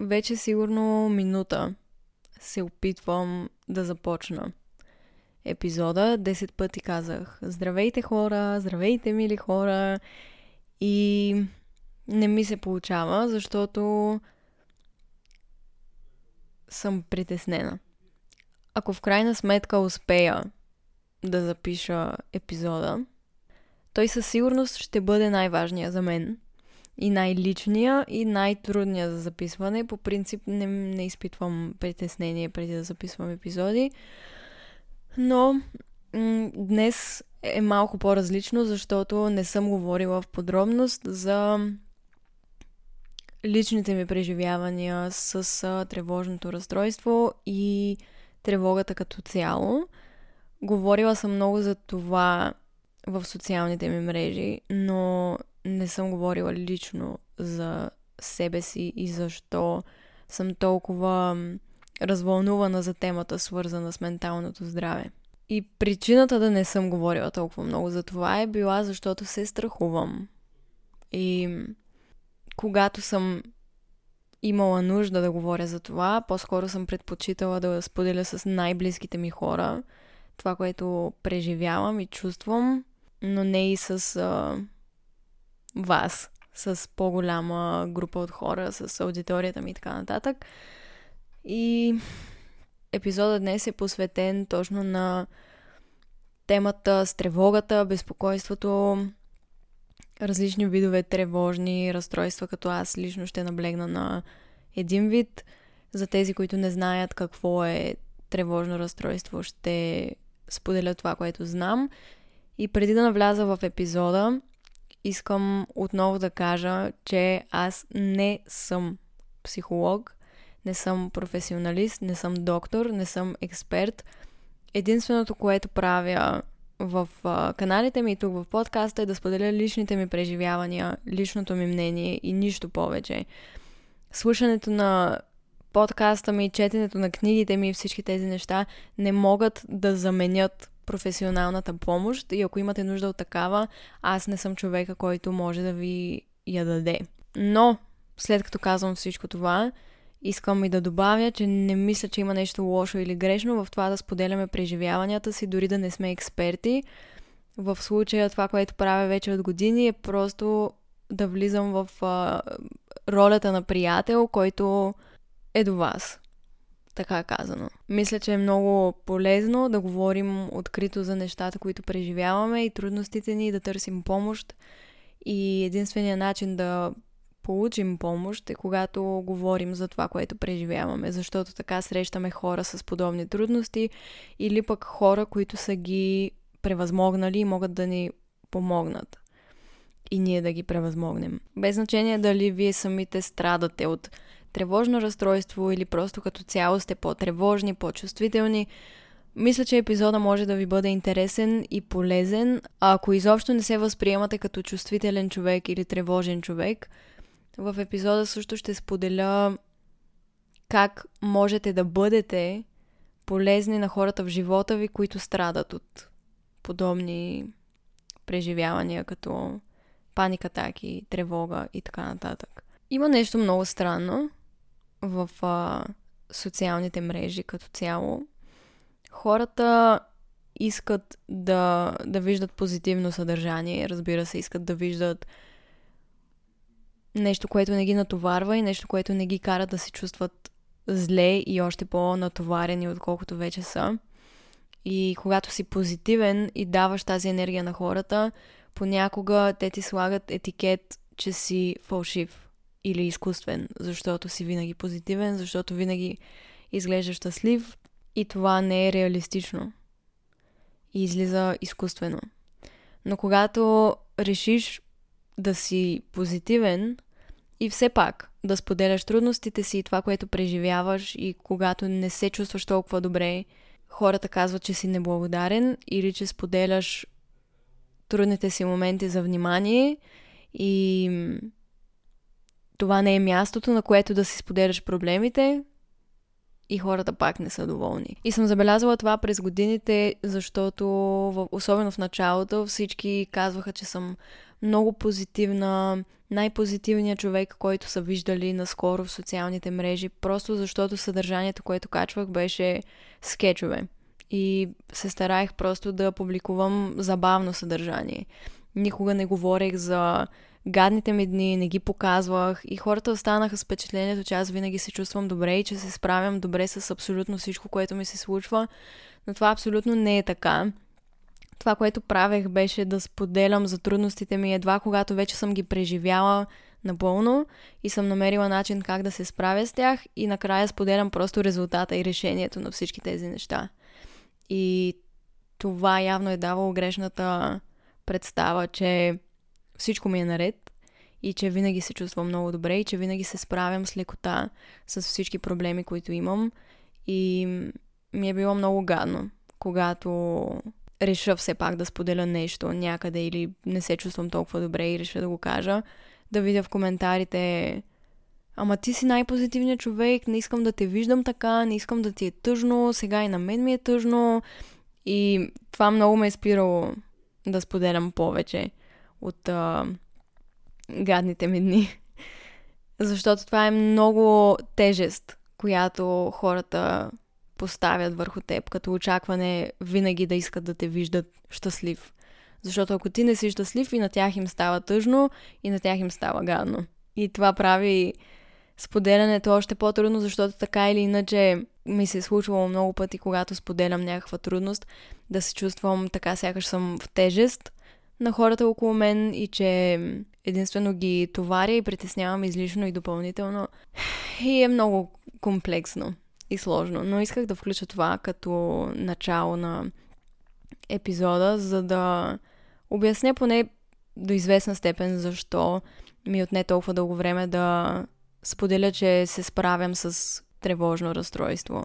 вече сигурно минута се опитвам да започна епизода. 10 пъти казах Здравейте хора, здравейте мили хора и не ми се получава, защото съм притеснена. Ако в крайна сметка успея да запиша епизода, той със сигурност ще бъде най-важния за мен. И най-личния, и най-трудния за записване. По принцип не, не изпитвам притеснение преди да записвам епизоди. Но м- днес е малко по-различно, защото не съм говорила в подробност за личните ми преживявания с а, тревожното разстройство и тревогата като цяло. Говорила съм много за това в социалните ми мрежи, но не съм говорила лично за себе си и защо съм толкова развълнувана за темата, свързана с менталното здраве. И причината да не съм говорила толкова много за това е била, защото се страхувам. И когато съм имала нужда да говоря за това, по-скоро съм предпочитала да споделя с най-близките ми хора това, което преживявам и чувствам, но не и с а, вас, с по-голяма група от хора, с аудиторията ми и така нататък. И епизодът днес е посветен точно на темата с тревогата, безпокойството, различни видове тревожни разстройства, като аз лично ще наблегна на един вид. За тези, които не знаят какво е тревожно разстройство, ще споделя това, което знам. И преди да навляза в епизода, искам отново да кажа, че аз не съм психолог, не съм професионалист, не съм доктор, не съм експерт. Единственото, което правя в каналите ми и тук в подкаста е да споделя личните ми преживявания, личното ми мнение и нищо повече. Слушането на подкаста ми, четенето на книгите ми и всички тези неща не могат да заменят професионалната помощ и ако имате нужда от такава, аз не съм човека, който може да ви я даде. Но, след като казвам всичко това, искам и да добавя, че не мисля, че има нещо лошо или грешно в това да споделяме преживяванията си, дори да не сме експерти. В случая това, което правя вече от години е просто да влизам в а, ролята на приятел, който е до вас. Така казано. Мисля, че е много полезно да говорим открито за нещата, които преживяваме и трудностите ни, да търсим помощ. И единственият начин да получим помощ е когато говорим за това, което преживяваме, защото така срещаме хора с подобни трудности или пък хора, които са ги превъзмогнали и могат да ни помогнат и ние да ги превъзмогнем. Без значение дали вие самите страдате от тревожно разстройство или просто като цяло сте по-тревожни, по-чувствителни, мисля, че епизода може да ви бъде интересен и полезен. А ако изобщо не се възприемате като чувствителен човек или тревожен човек, в епизода също ще споделя как можете да бъдете полезни на хората в живота ви, които страдат от подобни преживявания, като паникатаки, тревога и така нататък. Има нещо много странно в а, социалните мрежи като цяло. Хората искат да, да виждат позитивно съдържание, разбира се, искат да виждат нещо, което не ги натоварва и нещо, което не ги кара да се чувстват зле и още по-натоварени, отколкото вече са. И когато си позитивен и даваш тази енергия на хората, понякога те ти слагат етикет, че си фалшив или изкуствен, защото си винаги позитивен, защото винаги изглеждаш щастлив и това не е реалистично. И излиза изкуствено. Но когато решиш да си позитивен, и все пак да споделяш трудностите си и това, което преживяваш и когато не се чувстваш толкова добре, хората казват, че си неблагодарен или че споделяш трудните си моменти за внимание и това не е мястото, на което да си споделяш проблемите и хората пак не са доволни. И съм забелязала това през годините, защото особено в началото всички казваха, че съм много позитивна, най-позитивният човек, който са виждали наскоро в социалните мрежи, просто защото съдържанието, което качвах, беше скетчове. И се стараех просто да публикувам забавно съдържание. Никога не говорех за гадните ми дни, не ги показвах и хората останаха с впечатлението, че аз винаги се чувствам добре и че се справям добре с абсолютно всичко, което ми се случва, но това абсолютно не е така. Това, което правех, беше да споделям за трудностите ми едва когато вече съм ги преживяла напълно и съм намерила начин как да се справя с тях и накрая споделям просто резултата и решението на всички тези неща. И това явно е давало грешната представа, че всичко ми е наред и че винаги се чувствам много добре и че винаги се справям с лекота с всички проблеми, които имам. И ми е било много гадно, когато реша все пак да споделя нещо някъде или не се чувствам толкова добре и реша да го кажа, да видя в коментарите Ама ти си най-позитивният човек, не искам да те виждам така, не искам да ти е тъжно, сега и на мен ми е тъжно. И това много ме е спирало да споделям повече от а, гадните ми дни. Защото това е много тежест, която хората поставят върху теб, като очакване винаги да искат да те виждат щастлив. Защото ако ти не си щастлив и на тях им става тъжно и на тях им става гадно. И това прави споделянето още по-трудно, защото така или иначе ми се е случвало много пъти, когато споделям някаква трудност, да се чувствам така, сякаш съм в тежест на хората около мен и че единствено ги товаря и притеснявам излишно и допълнително. И е много комплексно и сложно. Но исках да включа това като начало на епизода, за да обясня поне до известна степен защо ми отне толкова дълго време да споделя, че се справям с тревожно разстройство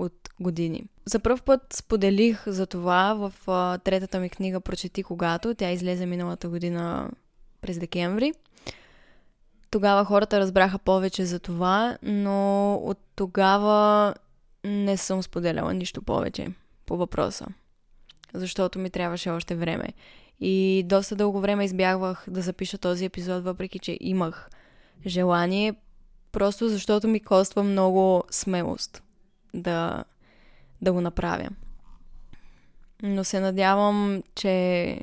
от години. За първ път споделих за това в а, третата ми книга Прочети когато. Тя излезе миналата година през декември. Тогава хората разбраха повече за това, но от тогава не съм споделяла нищо повече по въпроса. Защото ми трябваше още време. И доста дълго време избягвах да запиша този епизод, въпреки че имах желание, просто защото ми коства много смелост да, да го направя. Но се надявам, че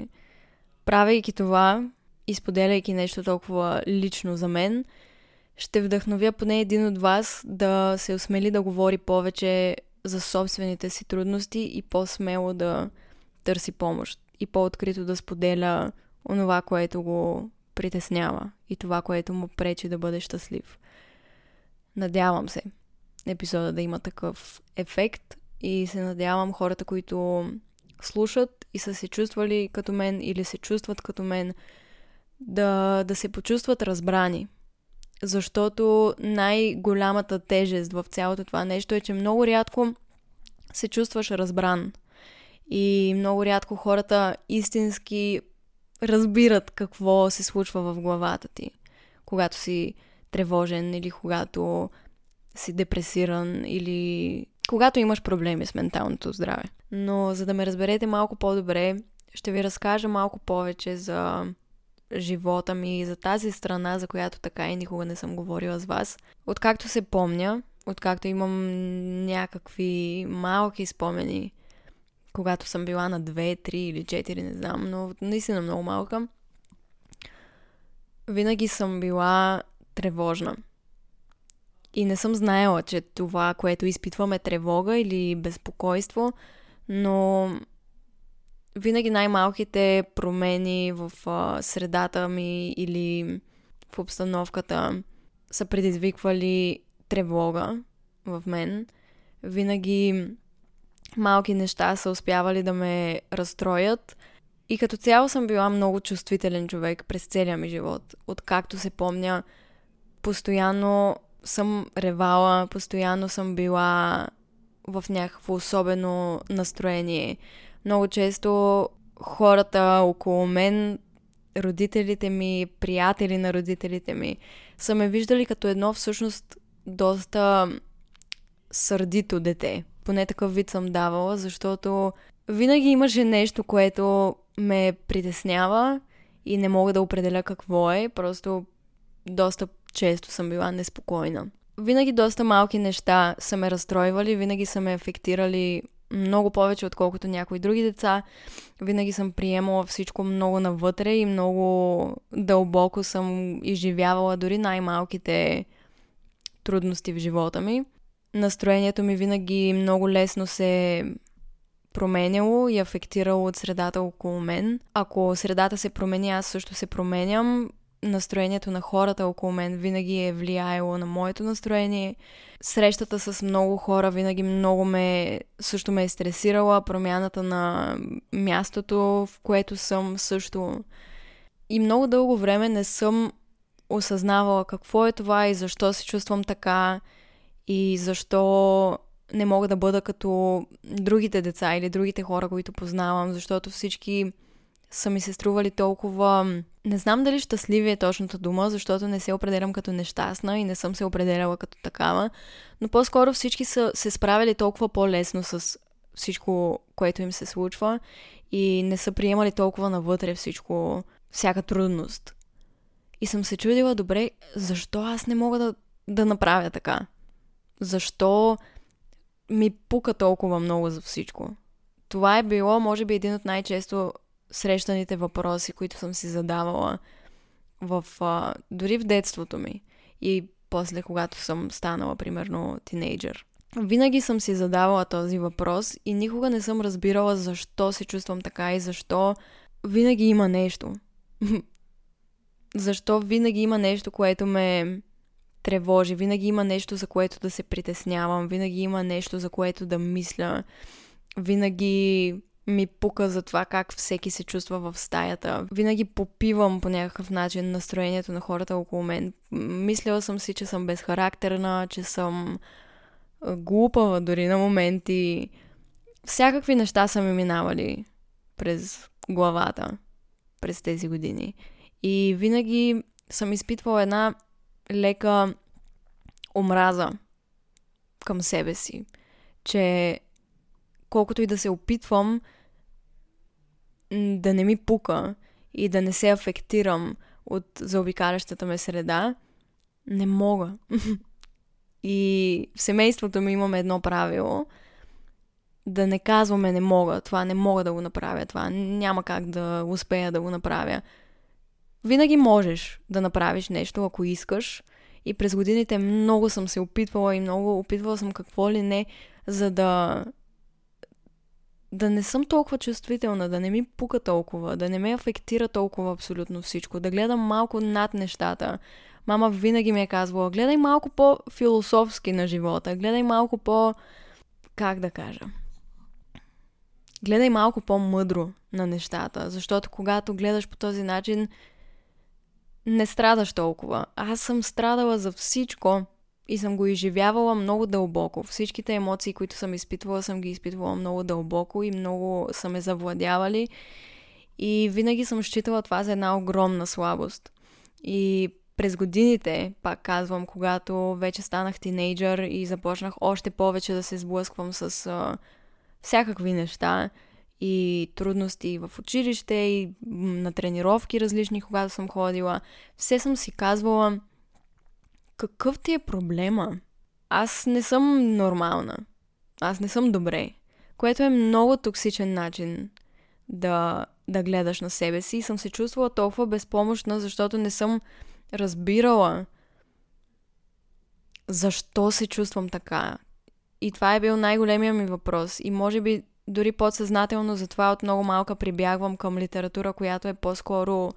правейки това и споделяйки нещо толкова лично за мен, ще вдъхновя поне един от вас да се осмели да говори повече за собствените си трудности и по-смело да търси помощ и по-открито да споделя онова, което го притеснява и това, което му пречи да бъде щастлив. Надявам се епизода да има такъв ефект и се надявам хората, които слушат и са се чувствали като мен или се чувстват като мен, да, да се почувстват разбрани. Защото най-голямата тежест в цялото това нещо е, че много рядко се чувстваш разбран. И много рядко хората истински разбират какво се случва в главата ти, когато си тревожен или когато си депресиран или когато имаш проблеми с менталното здраве. Но за да ме разберете малко по-добре, ще ви разкажа малко повече за живота ми и за тази страна, за която така и никога не съм говорила с вас. Откакто се помня, откакто имам някакви малки спомени, когато съм била на 2, 3 или 4, не знам, но наистина много малка, винаги съм била тревожна. И не съм знаела, че това, което изпитвам е тревога или безпокойство, но винаги най-малките промени в средата ми или в обстановката са предизвиквали тревога в мен. Винаги малки неща са успявали да ме разстроят. И като цяло съм била много чувствителен човек през целия ми живот. Откакто се помня, постоянно съм ревала, постоянно съм била в някакво особено настроение. Много често хората около мен, родителите ми, приятели на родителите ми, са ме виждали като едно всъщност доста сърдито дете. Поне такъв вид съм давала, защото винаги имаше нещо, което ме притеснява и не мога да определя какво е, просто доста често съм била неспокойна. Винаги доста малки неща са ме разстройвали, винаги са ме афектирали много повече, отколкото някои други деца. Винаги съм приемала всичко много навътре и много дълбоко съм изживявала дори най-малките трудности в живота ми. Настроението ми винаги много лесно се променяло и афектирало от средата около мен. Ако средата се промени, аз също се променям. Настроението на хората около мен винаги е влияело на моето настроение. Срещата с много хора винаги много ме, също ме е стресирала. Промяната на мястото, в което съм също. И много дълго време не съм осъзнавала какво е това и защо се чувствам така и защо не мога да бъда като другите деца или другите хора, които познавам, защото всички са ми се стрували толкова... Не знам дали щастливи е точната дума, защото не се определям като нещастна и не съм се определяла като такава, но по-скоро всички са се справили толкова по-лесно с всичко, което им се случва и не са приемали толкова навътре всичко, всяка трудност. И съм се чудила, добре, защо аз не мога да, да направя така? Защо ми пука толкова много за всичко? Това е било, може би, един от най-често срещаните въпроси, които съм си задавала в, а, дори в детството ми и после, когато съм станала, примерно, тинейджър. Винаги съм си задавала този въпрос и никога не съм разбирала защо се чувствам така и защо винаги има нещо. защо винаги има нещо, което ме тревожи, винаги има нещо, за което да се притеснявам, винаги има нещо, за което да мисля, винаги ми пука за това как всеки се чувства в стаята. Винаги попивам по някакъв начин настроението на хората около мен. Мислила съм си, че съм безхарактерна, че съм глупава дори на моменти. Всякакви неща са ми минавали през главата през тези години. И винаги съм изпитвала една лека омраза към себе си. Че колкото и да се опитвам да не ми пука и да не се афектирам от заобикалящата ме среда, не мога. и в семейството ми имаме едно правило да не казваме не мога, това не мога да го направя, това няма как да успея да го направя. Винаги можеш да направиш нещо, ако искаш. И през годините много съм се опитвала и много опитвала съм какво ли не, за да да не съм толкова чувствителна, да не ми пука толкова, да не ме афектира толкова абсолютно всичко, да гледам малко над нещата. Мама винаги ми е казвала, гледай малко по-философски на живота, гледай малко по... как да кажа? Гледай малко по-мъдро на нещата, защото когато гледаш по този начин, не страдаш толкова. Аз съм страдала за всичко и съм го изживявала много дълбоко. Всичките емоции, които съм изпитвала, съм ги изпитвала много дълбоко и много са ме завладявали. И винаги съм считала това за една огромна слабост. И през годините, пак казвам, когато вече станах тинейджър и започнах още повече да се сблъсквам с а, всякакви неща, и трудности в училище, и на тренировки различни, когато съм ходила. Все съм си казвала, какъв ти е проблема? Аз не съм нормална. Аз не съм добре. Което е много токсичен начин да, да гледаш на себе си. И съм се чувствала толкова безпомощна, защото не съм разбирала защо се чувствам така. И това е бил най-големия ми въпрос. И може би дори подсъзнателно, затова от много малка прибягвам към литература, която е по-скоро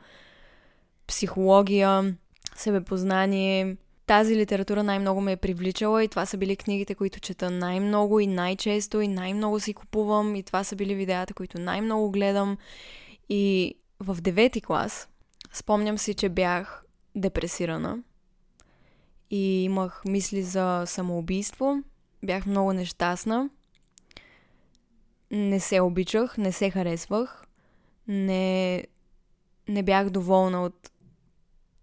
психология, себепознание. Тази литература най-много ме е привличала и това са били книгите, които чета най-много и най-често и най-много си купувам и това са били видеята, които най-много гледам. И в девети клас спомням си, че бях депресирана и имах мисли за самоубийство. Бях много нещастна не се обичах, не се харесвах, не, не бях доволна от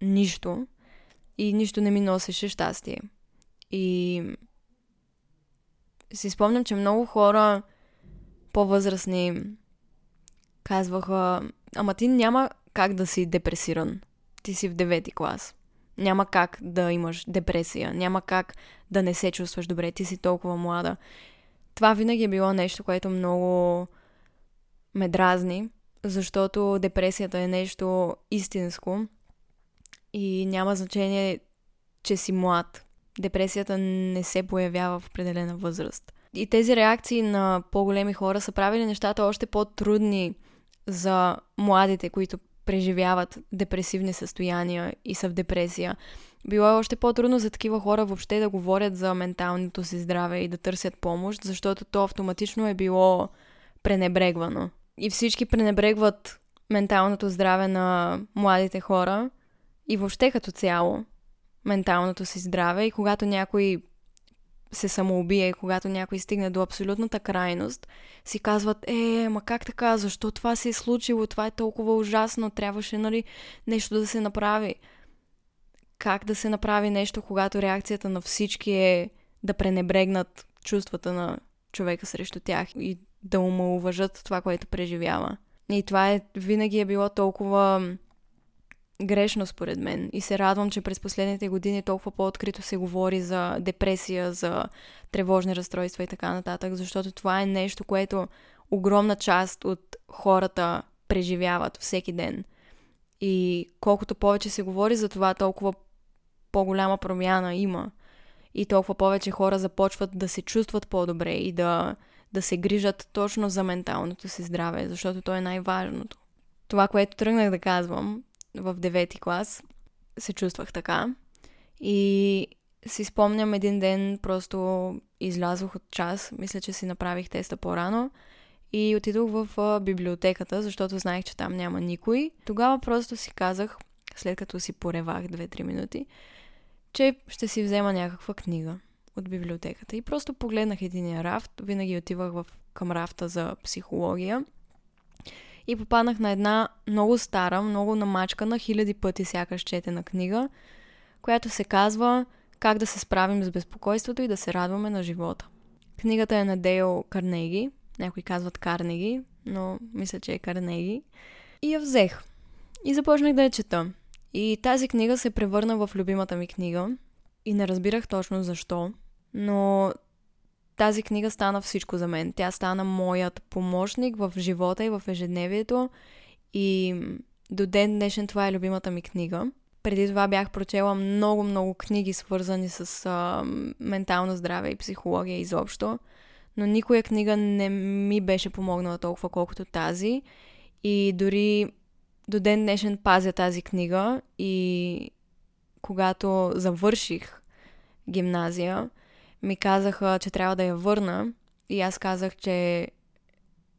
нищо и нищо не ми носеше щастие. И си спомням, че много хора по-възрастни казваха, ама ти няма как да си депресиран. Ти си в девети клас. Няма как да имаш депресия. Няма как да не се чувстваш добре. Ти си толкова млада. Това винаги е било нещо, което много ме дразни, защото депресията е нещо истинско и няма значение, че си млад. Депресията не се появява в определена възраст. И тези реакции на по-големи хора са правили нещата още по-трудни за младите, които преживяват депресивни състояния и са в депресия. Било е още по-трудно за такива хора въобще да говорят за менталното си здраве и да търсят помощ, защото то автоматично е било пренебрегвано. И всички пренебрегват менталното здраве на младите хора и въобще като цяло менталното си здраве и когато някой се самоубие и когато някой стигне до абсолютната крайност, си казват, е, ма как така, защо това се е случило, това е толкова ужасно, трябваше, нали, нещо да се направи. Как да се направи нещо, когато реакцията на всички е да пренебрегнат чувствата на човека срещу тях и да уважат това, което преживява. И това е, винаги е било толкова грешно според мен. И се радвам, че през последните години толкова по-открито се говори за депресия, за тревожни разстройства и така нататък, защото това е нещо, което огромна част от хората преживяват всеки ден. И колкото повече се говори за това, толкова по-голяма промяна има. И толкова повече хора започват да се чувстват по-добре и да, да се грижат точно за менталното си здраве, защото то е най-важното. Това, което тръгнах да казвам, в девети клас се чувствах така. И си спомням един ден, просто излязох от час, мисля, че си направих теста по-рано и отидох в библиотеката, защото знаех, че там няма никой. Тогава просто си казах, след като си поревах 2-3 минути, че ще си взема някаква книга от библиотеката. И просто погледнах единия рафт, винаги отивах в, към рафта за психология и попаднах на една много стара, много намачкана, хиляди пъти сякаш четена книга, която се казва Как да се справим с безпокойството и да се радваме на живота. Книгата е на Дейл Карнеги, някои казват Карнеги, но мисля, че е Карнеги. И я взех. И започнах да я чета. И тази книга се превърна в любимата ми книга. И не разбирах точно защо, но тази книга стана всичко за мен. Тя стана моят помощник в живота и в ежедневието и до ден днешен това е любимата ми книга. Преди това бях прочела много-много книги, свързани с а, ментално здраве и психология изобщо, но никоя книга не ми беше помогнала толкова, колкото тази. И дори до ден днешен пазя тази книга и когато завърших гимназия, ми казаха, че трябва да я върна и аз казах, че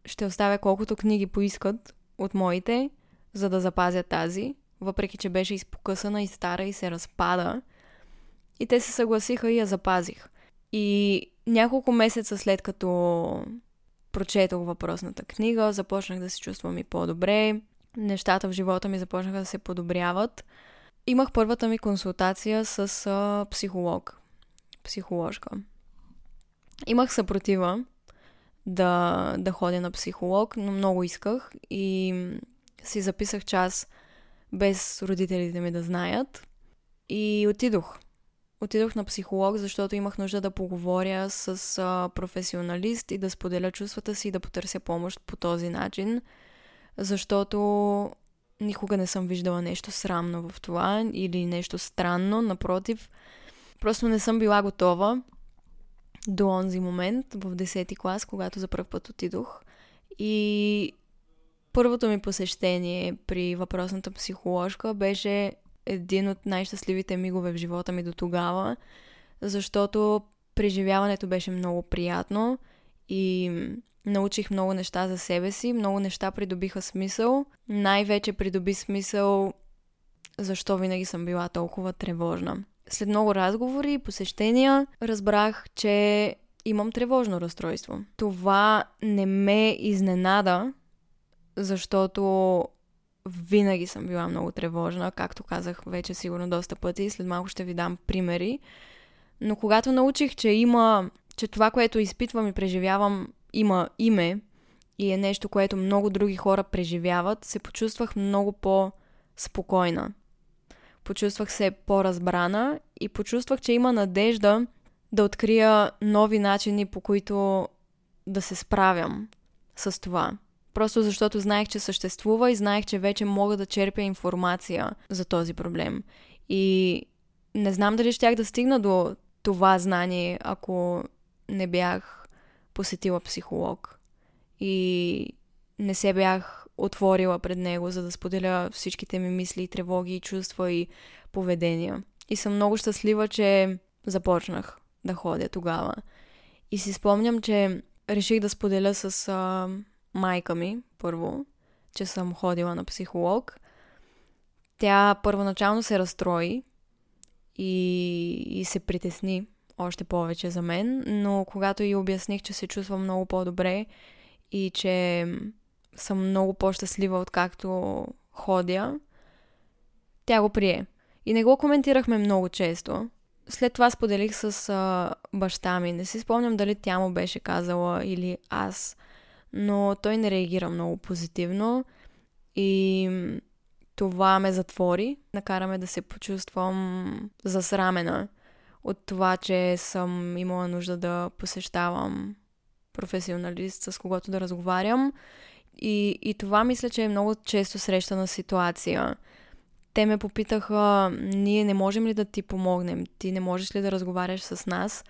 ще оставя колкото книги поискат от моите, за да запазя тази, въпреки че беше изпокъсана и стара и се разпада. И те се съгласиха и я запазих. И няколко месеца след като прочетох въпросната книга, започнах да се чувствам и по-добре, нещата в живота ми започнаха да се подобряват. Имах първата ми консултация с психолог психоложка. Имах съпротива да, да ходя на психолог, но много исках и си записах час без родителите ми да знаят и отидох. Отидох на психолог, защото имах нужда да поговоря с а, професионалист и да споделя чувствата си и да потърся помощ по този начин, защото никога не съм виждала нещо срамно в това или нещо странно. Напротив, Просто не съм била готова до онзи момент, в 10-ти клас, когато за първ път отидох. И първото ми посещение при въпросната психоложка беше един от най-щастливите мигове в живота ми до тогава, защото преживяването беше много приятно и научих много неща за себе си, много неща придобиха смисъл. Най-вече придоби смисъл защо винаги съм била толкова тревожна. След много разговори и посещения разбрах, че имам тревожно разстройство. Това не ме изненада, защото винаги съм била много тревожна, както казах вече сигурно доста пъти, след малко ще ви дам примери. Но когато научих, че има, че това, което изпитвам и преживявам, има име и е нещо, което много други хора преживяват, се почувствах много по-спокойна. Почувствах се по-разбрана и почувствах, че има надежда да открия нови начини, по които да се справям с това. Просто защото знаех, че съществува и знаех, че вече мога да черпя информация за този проблем. И не знам дали щях да стигна до това знание, ако не бях посетила психолог. И не се бях отворила пред него, за да споделя всичките ми мисли, тревоги, чувства и поведения. И съм много щастлива, че започнах да ходя тогава. И си спомням, че реших да споделя с а, майка ми, първо, че съм ходила на психолог. Тя първоначално се разстрои и, и се притесни още повече за мен, но когато й обясних, че се чувствам много по-добре и че съм много по-щастлива откакто ходя, тя го прие. И не го коментирахме много често. След това споделих с а, баща ми. Не си спомням дали тя му беше казала или аз, но той не реагира много позитивно и това ме затвори. Накараме да се почувствам засрамена от това, че съм имала нужда да посещавам професионалист, с когото да разговарям. И, и това мисля, че е много често срещана ситуация. Те ме попитаха, ние не можем ли да ти помогнем? Ти не можеш ли да разговаряш с нас?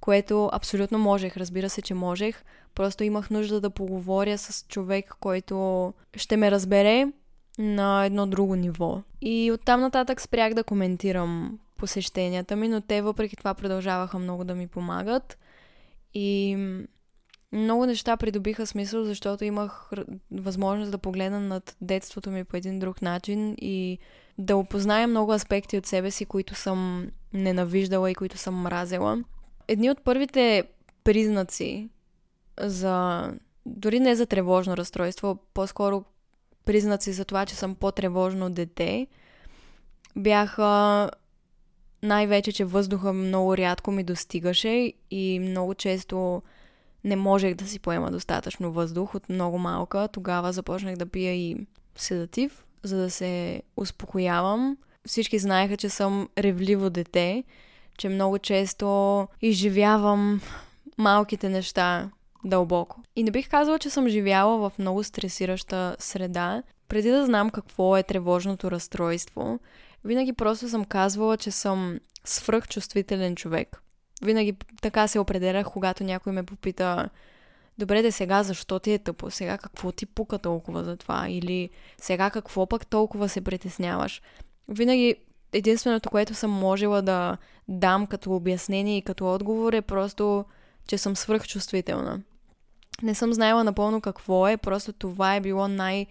Което абсолютно можех, разбира се, че можех. Просто имах нужда да поговоря с човек, който ще ме разбере на едно друго ниво. И оттам нататък спрях да коментирам посещенията ми, но те въпреки това продължаваха много да ми помагат. И много неща придобиха смисъл, защото имах възможност да погледна над детството ми по един друг начин и да опозная много аспекти от себе си, които съм ненавиждала и които съм мразила. Едни от първите признаци за... дори не за тревожно разстройство, по-скоро признаци за това, че съм по-тревожно дете, бяха най-вече, че въздуха много рядко ми достигаше и много често не можех да си поема достатъчно въздух от много малка. Тогава започнах да пия и седатив, за да се успокоявам. Всички знаеха, че съм ревливо дете, че много често изживявам малките неща дълбоко. И не бих казала, че съм живяла в много стресираща среда. Преди да знам какво е тревожното разстройство, винаги просто съм казвала, че съм свръхчувствителен човек. Винаги така се определях, когато някой ме попита добре де сега защо ти е тъпо, сега какво ти пука толкова за това или сега какво пък толкова се притесняваш. Винаги единственото, което съм можела да дам като обяснение и като отговор е просто, че съм свръхчувствителна. Не съм знаела напълно какво е, просто това е било най-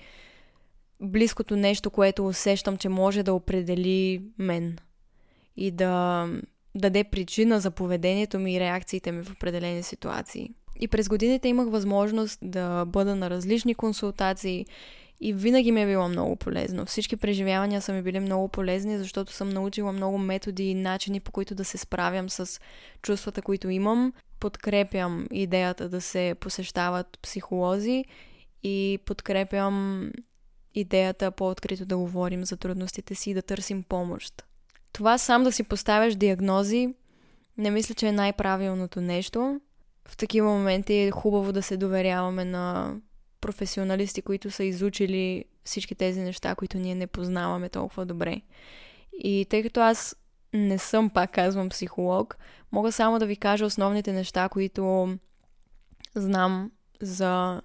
близкото нещо, което усещам, че може да определи мен и да даде причина за поведението ми и реакциите ми в определени ситуации. И през годините имах възможност да бъда на различни консултации и винаги ми е било много полезно. Всички преживявания са ми били много полезни, защото съм научила много методи и начини, по които да се справям с чувствата, които имам. Подкрепям идеята да се посещават психолози и подкрепям идеята по-открито да говорим за трудностите си и да търсим помощ. Това сам да си поставяш диагнози, не мисля, че е най-правилното нещо. В такива моменти е хубаво да се доверяваме на професионалисти, които са изучили всички тези неща, които ние не познаваме толкова добре. И тъй като аз не съм, пак казвам, психолог, мога само да ви кажа основните неща, които знам за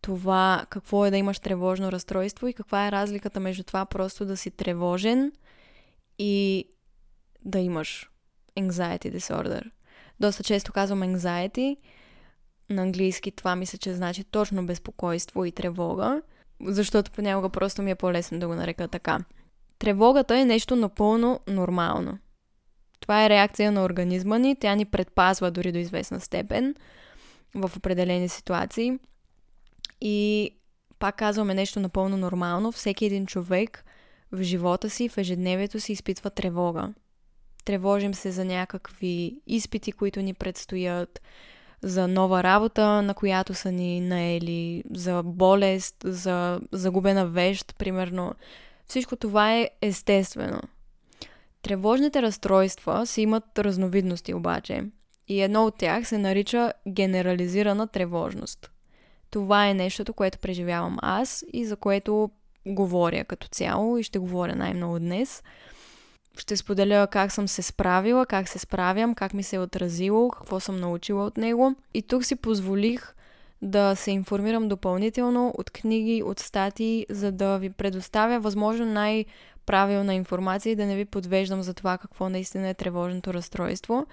това какво е да имаш тревожно разстройство и каква е разликата между това просто да си тревожен и да имаш anxiety disorder. Доста често казвам anxiety. На английски това мисля, че значи точно безпокойство и тревога, защото понякога просто ми е по-лесно да го нарека така. Тревогата е нещо напълно нормално. Това е реакция на организма ни, тя ни предпазва дори до известна степен в определени ситуации. И пак казваме нещо напълно нормално. Всеки един човек в живота си, в ежедневието си изпитва тревога. Тревожим се за някакви изпити, които ни предстоят, за нова работа, на която са ни наели, за болест, за загубена вещ, примерно. Всичко това е естествено. Тревожните разстройства си имат разновидности обаче. И едно от тях се нарича генерализирана тревожност. Това е нещото, което преживявам аз и за което говоря като цяло и ще говоря най-много днес. Ще споделя как съм се справила, как се справям, как ми се е отразило, какво съм научила от него. И тук си позволих да се информирам допълнително от книги, от статии, за да ви предоставя възможно най-правилна информация и да не ви подвеждам за това какво наистина е тревожното разстройство.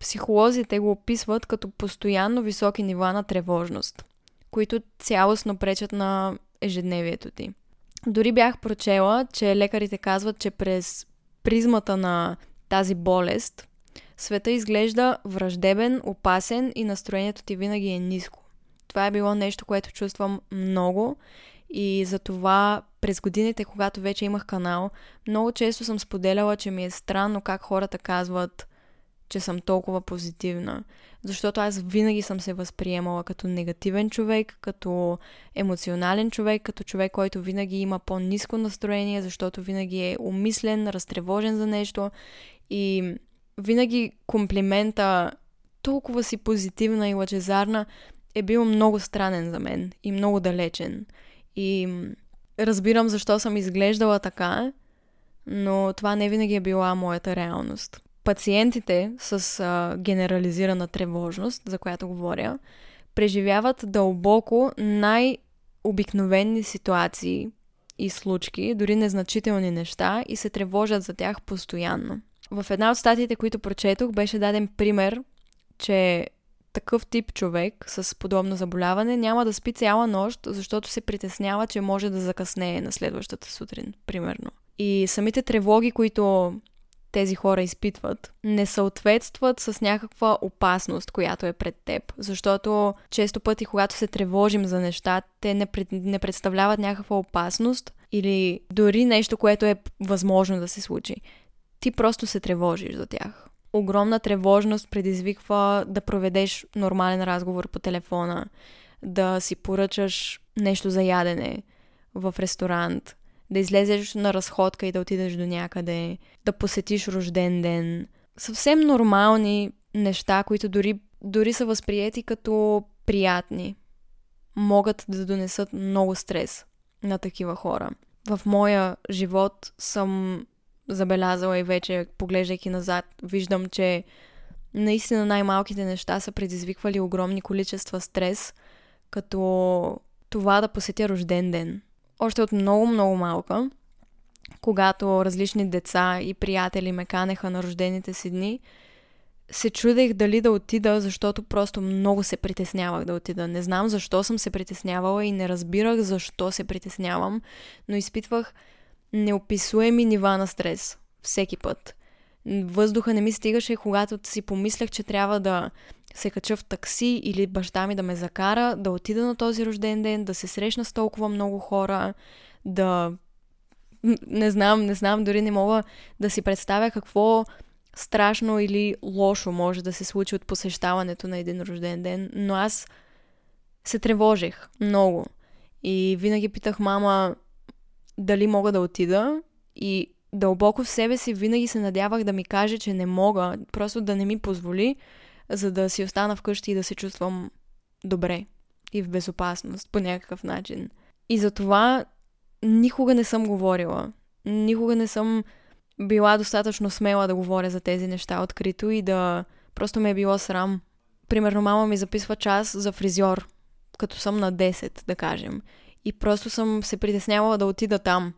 Психолозите го описват като постоянно високи нива на тревожност, които цялостно пречат на ежедневието ти. Дори бях прочела, че лекарите казват, че през призмата на тази болест света изглежда враждебен, опасен и настроението ти винаги е ниско. Това е било нещо, което чувствам много и затова през годините, когато вече имах канал, много често съм споделяла, че ми е странно как хората казват че съм толкова позитивна. Защото аз винаги съм се възприемала като негативен човек, като емоционален човек, като човек, който винаги има по-низко настроение, защото винаги е умислен, разтревожен за нещо. И винаги комплимента толкова си позитивна и лъчезарна е бил много странен за мен и много далечен. И разбирам защо съм изглеждала така, но това не винаги е била моята реалност пациентите с а, генерализирана тревожност, за която говоря, преживяват дълбоко най-обикновени ситуации и случки, дори незначителни неща и се тревожат за тях постоянно. В една от статиите, които прочетох, беше даден пример, че такъв тип човек с подобно заболяване няма да спи цяла нощ, защото се притеснява, че може да закъснее на следващата сутрин, примерно. И самите тревоги, които тези хора изпитват, не съответстват с някаква опасност, която е пред теб. Защото често пъти, когато се тревожим за неща, те не, пред, не представляват някаква опасност или дори нещо, което е възможно да се случи. Ти просто се тревожиш за тях. Огромна тревожност предизвиква да проведеш нормален разговор по телефона, да си поръчаш нещо за ядене в ресторант, да излезеш на разходка и да отидеш до някъде, да посетиш рожден ден. Съвсем нормални неща, които дори, дори са възприяти като приятни. Могат да донесат много стрес на такива хора. В моя живот съм забелязала и вече, поглеждайки назад, виждам, че наистина най-малките неща са предизвиквали огромни количества стрес, като това да посетя рожден ден, още от много-много малка, когато различни деца и приятели ме канеха на рождените си дни, се чудех дали да отида, защото просто много се притеснявах да отида. Не знам защо съм се притеснявала и не разбирах защо се притеснявам, но изпитвах неописуеми нива на стрес всеки път. Въздуха не ми стигаше, когато си помислях, че трябва да се кача в такси или баща ми да ме закара, да отида на този рожден ден, да се срещна с толкова много хора, да... Не знам, не знам, дори не мога да си представя какво страшно или лошо може да се случи от посещаването на един рожден ден, но аз се тревожих много. И винаги питах мама дали мога да отида и дълбоко в себе си винаги се надявах да ми каже, че не мога, просто да не ми позволи, за да си остана вкъщи и да се чувствам добре и в безопасност по някакъв начин. И за това никога не съм говорила. Никога не съм била достатъчно смела да говоря за тези неща открито и да просто ме е било срам. Примерно мама ми записва час за фризьор, като съм на 10, да кажем. И просто съм се притеснявала да отида там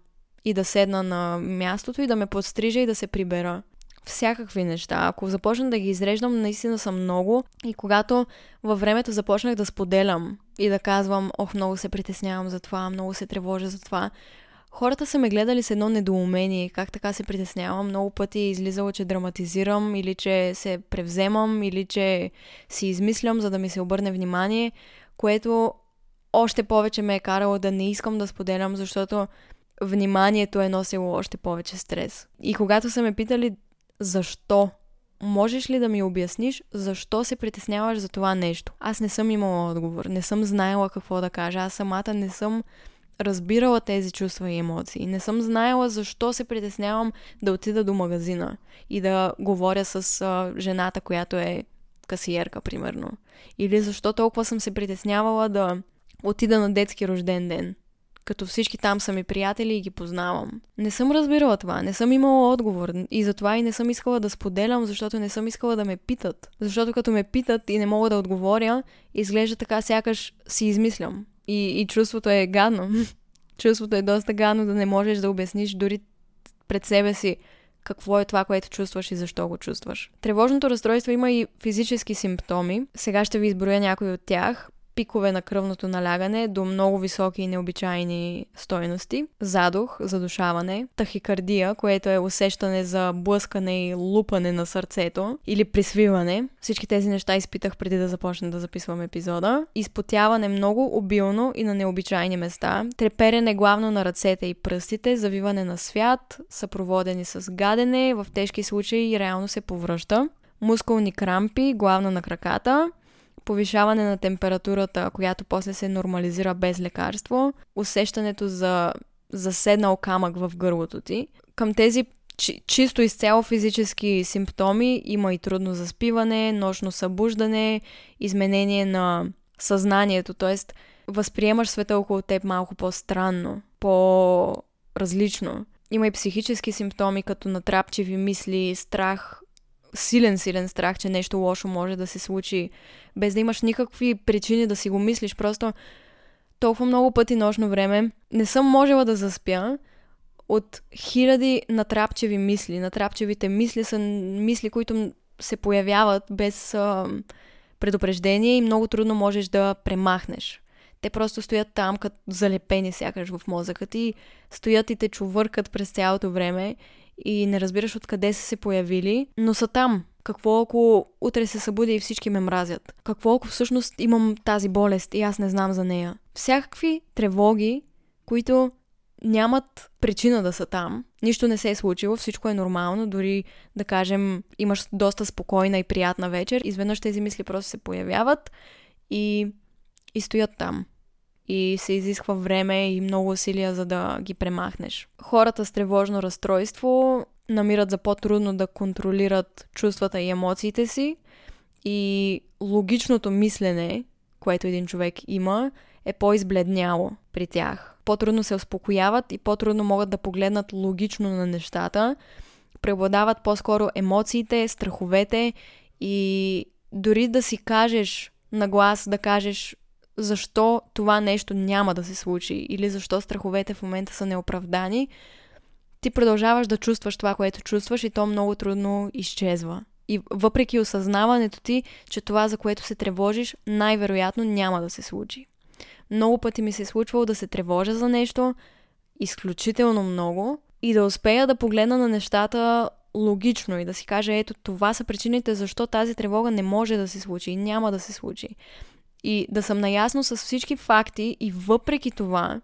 и да седна на мястото и да ме подстрижа и да се прибера всякакви неща. Ако започна да ги изреждам, наистина са много. И когато във времето започнах да споделям и да казвам, ох, много се притеснявам за това, много се тревожа за това, хората са ме гледали с едно недоумение, как така се притеснявам. Много пъти е излизало, че драматизирам или че се превземам или че си измислям, за да ми се обърне внимание, което още повече ме е карало да не искам да споделям, защото вниманието е носило още повече стрес. И когато са ме питали защо можеш ли да ми обясниш защо се притесняваш за това нещо? Аз не съм имала отговор, не съм знаела какво да кажа, аз самата не съм разбирала тези чувства и емоции. Не съм знаела защо се притеснявам да отида до магазина и да говоря с а, жената, която е касиерка, примерно. Или защо толкова съм се притеснявала да отида на детски рожден ден като всички там са ми приятели и ги познавам. Не съм разбирала това, не съм имала отговор и затова и не съм искала да споделям, защото не съм искала да ме питат. Защото като ме питат и не мога да отговоря, изглежда така сякаш си измислям. И, и чувството е гадно. чувството е доста гадно да не можеш да обясниш дори пред себе си какво е това, което чувстваш и защо го чувстваш. Тревожното разстройство има и физически симптоми. Сега ще ви изброя някои от тях пикове на кръвното налягане до много високи и необичайни стойности, задух, задушаване, тахикардия, което е усещане за блъскане и лупане на сърцето или присвиване. Всички тези неща изпитах преди да започна да записвам епизода. Изпотяване много обилно и на необичайни места, треперене главно на ръцете и пръстите, завиване на свят, съпроводени с гадене, в тежки случаи реално се повръща мускулни крампи, главно на краката, повишаване на температурата, която после се нормализира без лекарство, усещането за заседнал камък в гърлото ти. Към тези чи- чисто изцяло физически симптоми има и трудно заспиване, нощно събуждане, изменение на съзнанието, т.е. възприемаш света около теб малко по-странно, по-различно. Има и психически симптоми, като натрапчиви мисли, страх, силен, силен страх, че нещо лошо може да се случи, без да имаш никакви причини да си го мислиш. Просто толкова много пъти нощно време не съм можела да заспя от хиляди натрапчеви мисли. Натрапчевите мисли са мисли, които се появяват без а, предупреждение и много трудно можеш да премахнеш. Те просто стоят там, като залепени сякаш в мозъка ти, стоят и те чувъркат през цялото време и не разбираш откъде са се появили, но са там. Какво ако утре се събудя и всички ме мразят? Какво ако всъщност имам тази болест и аз не знам за нея? Всякакви тревоги, които нямат причина да са там. Нищо не се е случило, всичко е нормално, дори да кажем имаш доста спокойна и приятна вечер, изведнъж тези мисли просто се появяват и, и стоят там и се изисква време и много усилия за да ги премахнеш. Хората с тревожно разстройство намират за по-трудно да контролират чувствата и емоциите си и логичното мислене, което един човек има, е по-избледняло при тях. По-трудно се успокояват и по-трудно могат да погледнат логично на нещата. Преобладават по-скоро емоциите, страховете и дори да си кажеш на глас, да кажеш защо това нещо няма да се случи или защо страховете в момента са неоправдани, ти продължаваш да чувстваш това, което чувстваш и то много трудно изчезва. И въпреки осъзнаването ти, че това, за което се тревожиш, най-вероятно няма да се случи. Много пъти ми се е случвало да се тревожа за нещо, изключително много, и да успея да погледна на нещата логично и да си кажа, ето това са причините защо тази тревога не може да се случи и няма да се случи и да съм наясно с всички факти и въпреки това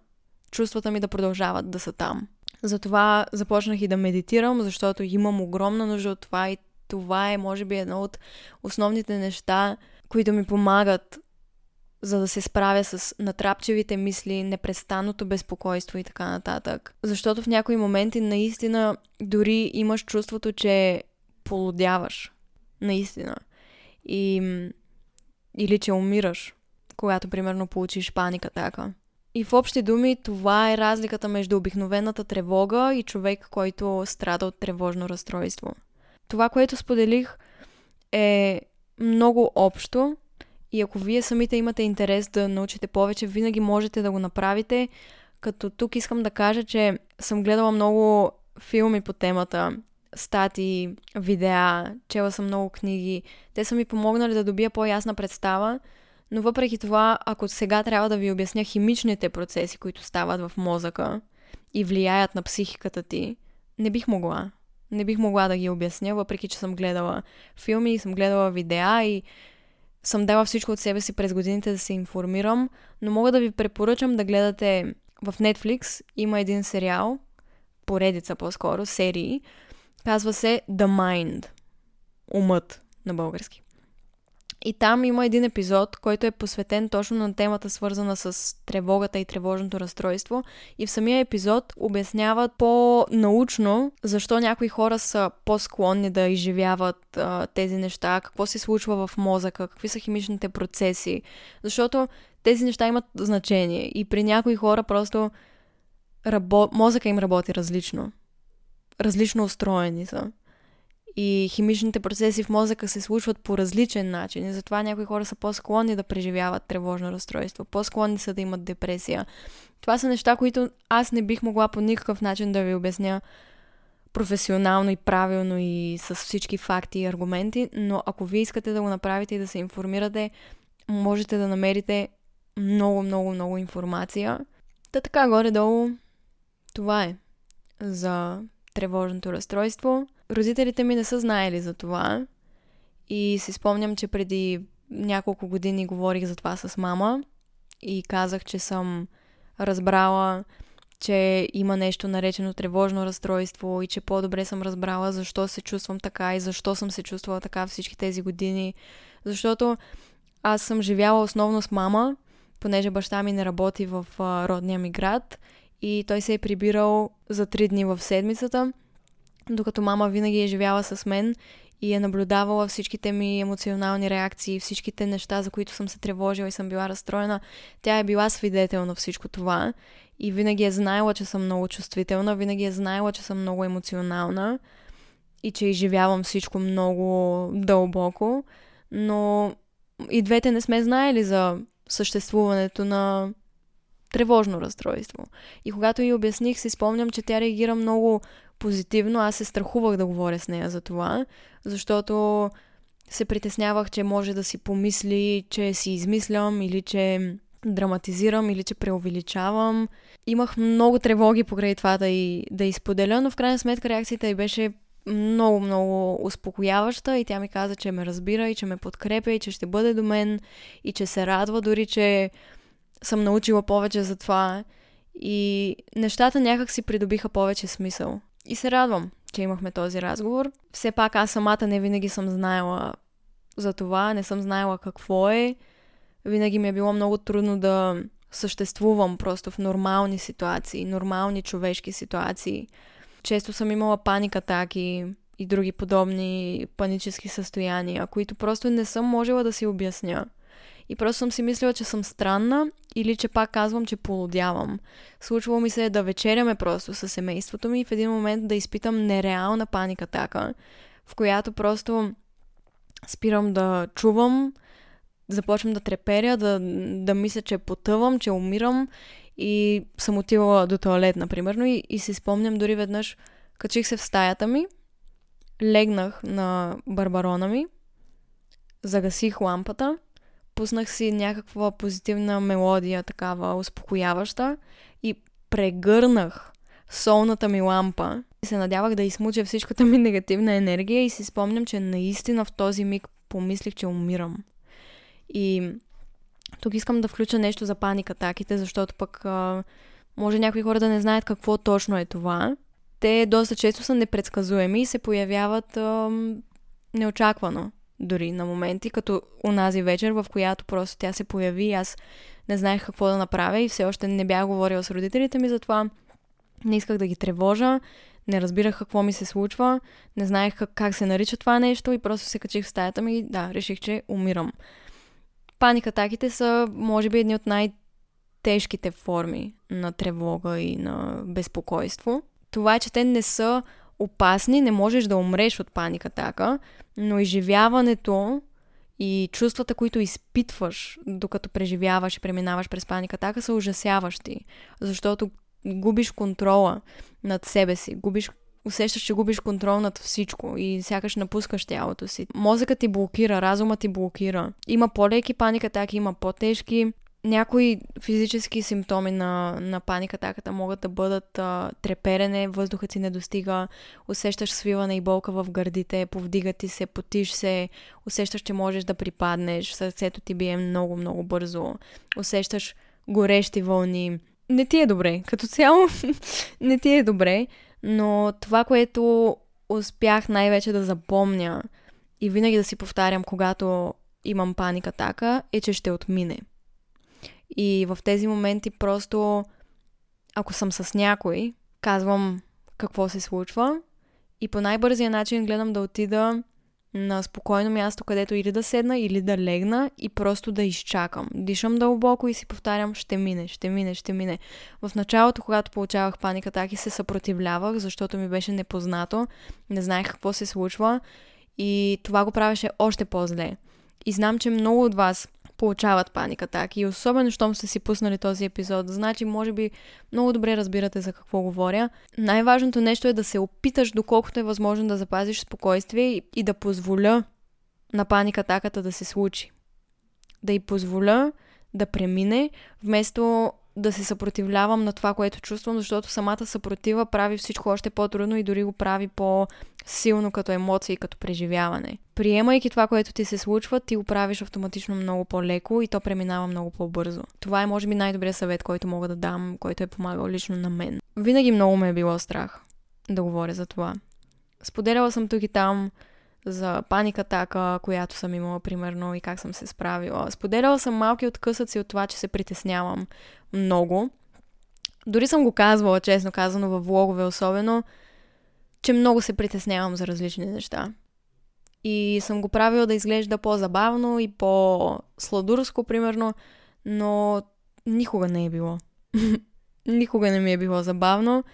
чувствата ми да продължават да са там. Затова започнах и да медитирам, защото имам огромна нужда от това и това е, може би, едно от основните неща, които ми помагат за да се справя с натрапчевите мисли, непрестанното безпокойство и така нататък. Защото в някои моменти наистина дори имаш чувството, че полудяваш. Наистина. И или че умираш, когато примерно получиш паник атака. И в общи думи, това е разликата между обикновената тревога и човек, който страда от тревожно разстройство. Това, което споделих, е много общо и ако вие самите имате интерес да научите повече, винаги можете да го направите. Като тук искам да кажа, че съм гледала много филми по темата стати, видеа, чела съм много книги. Те са ми помогнали да добия по-ясна представа, но въпреки това, ако сега трябва да ви обясня химичните процеси, които стават в мозъка и влияят на психиката ти, не бих могла. Не бих могла да ги обясня, въпреки че съм гледала филми, съм гледала видеа и съм дала всичко от себе си през годините да се информирам, но мога да ви препоръчам да гледате в Netflix има един сериал, поредица по-скоро, серии, Казва се The Mind. умът на български. И там има един епизод, който е посветен точно на темата, свързана с тревогата и тревожното разстройство. И в самия епизод обясняват по-научно защо някои хора са по-склонни да изживяват а, тези неща, какво се случва в мозъка, какви са химичните процеси. Защото тези неща имат значение. И при някои хора просто рабо... мозъка им работи различно. Различно устроени са и химичните процеси в мозъка се случват по различен начин. И затова някои хора са по-склонни да преживяват тревожно разстройство, по-склонни са да имат депресия. Това са неща, които аз не бих могла по никакъв начин да ви обясня професионално и правилно и с всички факти и аргументи, но ако ви искате да го направите и да се информирате, можете да намерите много, много, много информация. Та така, горе-долу, това е за тревожното разстройство. Родителите ми не са знаели за това и си спомням, че преди няколко години говорих за това с мама и казах, че съм разбрала, че има нещо наречено тревожно разстройство и че по-добре съм разбрала защо се чувствам така и защо съм се чувствала така всички тези години. Защото аз съм живяла основно с мама, понеже баща ми не работи в родния ми град и той се е прибирал за три дни в седмицата – докато мама винаги е живяла с мен и е наблюдавала всичките ми емоционални реакции, всичките неща, за които съм се тревожила и съм била разстроена. Тя е била свидетел на всичко това и винаги е знаела, че съм много чувствителна, винаги е знаела, че съм много емоционална и че изживявам всичко много дълбоко, но и двете не сме знаели за съществуването на тревожно разстройство. И когато й обясних, си спомням, че тя реагира много позитивно. Аз се страхувах да говоря с нея за това, защото се притеснявах, че може да си помисли, че си измислям или че драматизирам или че преувеличавам. Имах много тревоги покрай това да, и, да изподеля, но в крайна сметка реакцията й беше много, много успокояваща и тя ми каза, че ме разбира и че ме подкрепя и че ще бъде до мен и че се радва дори, че съм научила повече за това и нещата някак си придобиха повече смисъл. И се радвам, че имахме този разговор. Все пак аз самата не винаги съм знаела за това, не съм знаела какво е. Винаги ми е било много трудно да съществувам просто в нормални ситуации, нормални човешки ситуации. Често съм имала паник атаки и други подобни панически състояния, които просто не съм можела да си обясня. И просто съм си мислила, че съм странна или че пак казвам, че полудявам. Случвало ми се да вечеряме просто с семейството ми и в един момент да изпитам нереална паника така, в която просто спирам да чувам, започвам да треперя, да, да мисля, че потъвам, че умирам и съм отивала до туалет, например, и, и си спомням дори веднъж, качих се в стаята ми, легнах на барбарона ми, загасих лампата пуснах си някаква позитивна мелодия, такава успокояваща и прегърнах солната ми лампа и се надявах да измуча всичката ми негативна енергия и си спомням, че наистина в този миг помислих, че умирам. И тук искам да включа нещо за паник атаките, защото пък а, може някои хора да не знаят какво точно е това. Те доста често са непредсказуеми и се появяват а, неочаквано дори на моменти, като унази вечер, в която просто тя се появи и аз не знаех какво да направя и все още не бях говорила с родителите ми за това. Не исках да ги тревожа, не разбирах какво ми се случва, не знаех как, как се нарича това нещо и просто се качих в стаята ми и да, реших, че умирам. Паникатаките са, може би, едни от най-тежките форми на тревога и на безпокойство. Това е, че те не са опасни, не можеш да умреш от паникатака, но изживяването и чувствата, които изпитваш, докато преживяваш и преминаваш през паникатака, са ужасяващи, защото губиш контрола над себе си, губиш усещаш, че губиш контрол над всичко и сякаш напускаш тялото си. Мозъкът ти блокира, разумът ти блокира. Има по-леки паникатаки, има по-тежки. Някои физически симптоми на, на паникатаката могат да бъдат а, треперене, въздухът ти не достига, усещаш свиване и болка в гърдите, повдига ти се, потиш се, усещаш, че можеш да припаднеш, сърцето ти бие много, много бързо, усещаш горещи вълни. Не ти е добре. Като цяло не ти е добре, но това, което успях най-вече да запомня и винаги да си повтарям, когато имам паник атака, е, че ще отмине. И в тези моменти просто, ако съм с някой, казвам какво се случва и по най-бързия начин гледам да отида на спокойно място, където или да седна, или да легна и просто да изчакам. Дишам дълбоко и си повтарям, ще мине, ще мине, ще мине. В началото, когато получавах паника атаки, се съпротивлявах, защото ми беше непознато, не знаех какво се случва и това го правеше още по-зле. И знам, че много от вас получават паник атаки. И особено, щом сте си пуснали този епизод, значи, може би, много добре разбирате за какво говоря. Най-важното нещо е да се опиташ, доколкото е възможно да запазиш спокойствие и да позволя на паник атаката да се случи. Да й позволя да премине, вместо да се съпротивлявам на това, което чувствам, защото самата съпротива прави всичко още по-трудно и дори го прави по-силно като емоция и като преживяване. Приемайки това, което ти се случва, ти го правиш автоматично много по-леко и то преминава много по-бързо. Това е, може би, най-добрият съвет, който мога да дам, който е помагал лично на мен. Винаги много ме е било страх да говоря за това. Споделяла съм тук и там за паникатака, която съм имала, примерно, и как съм се справила. Споделяла съм малки откъсъци от това, че се притеснявам много. Дори съм го казвала, честно казано, във влогове особено, че много се притеснявам за различни неща. И съм го правила да изглежда по-забавно и по-сладурско, примерно, но никога не е било. никога не ми е било забавно.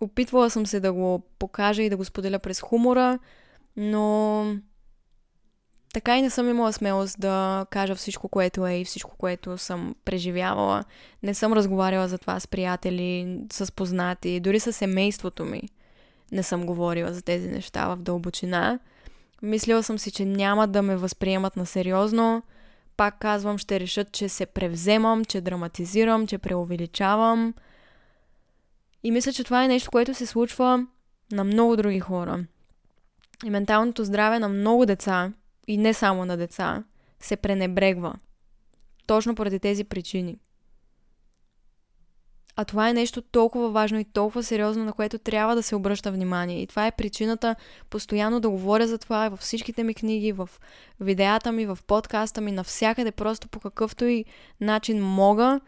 Опитвала съм се да го покажа и да го споделя през хумора, но така и не съм имала смелост да кажа всичко, което е и всичко, което съм преживявала. Не съм разговаряла за това с приятели, с познати, дори с семейството ми. Не съм говорила за тези неща в дълбочина. Мислила съм си, че няма да ме възприемат на сериозно. Пак казвам, ще решат, че се превземам, че драматизирам, че преувеличавам. И мисля, че това е нещо, което се случва на много други хора. И менталното здраве на много деца и не само на деца, се пренебрегва. Точно поради тези причини. А това е нещо толкова важно и толкова сериозно, на което трябва да се обръща внимание. И това е причината постоянно да говоря за това във всичките ми книги, в видеята ми, в подкаста ми, навсякъде, просто по какъвто и начин мога.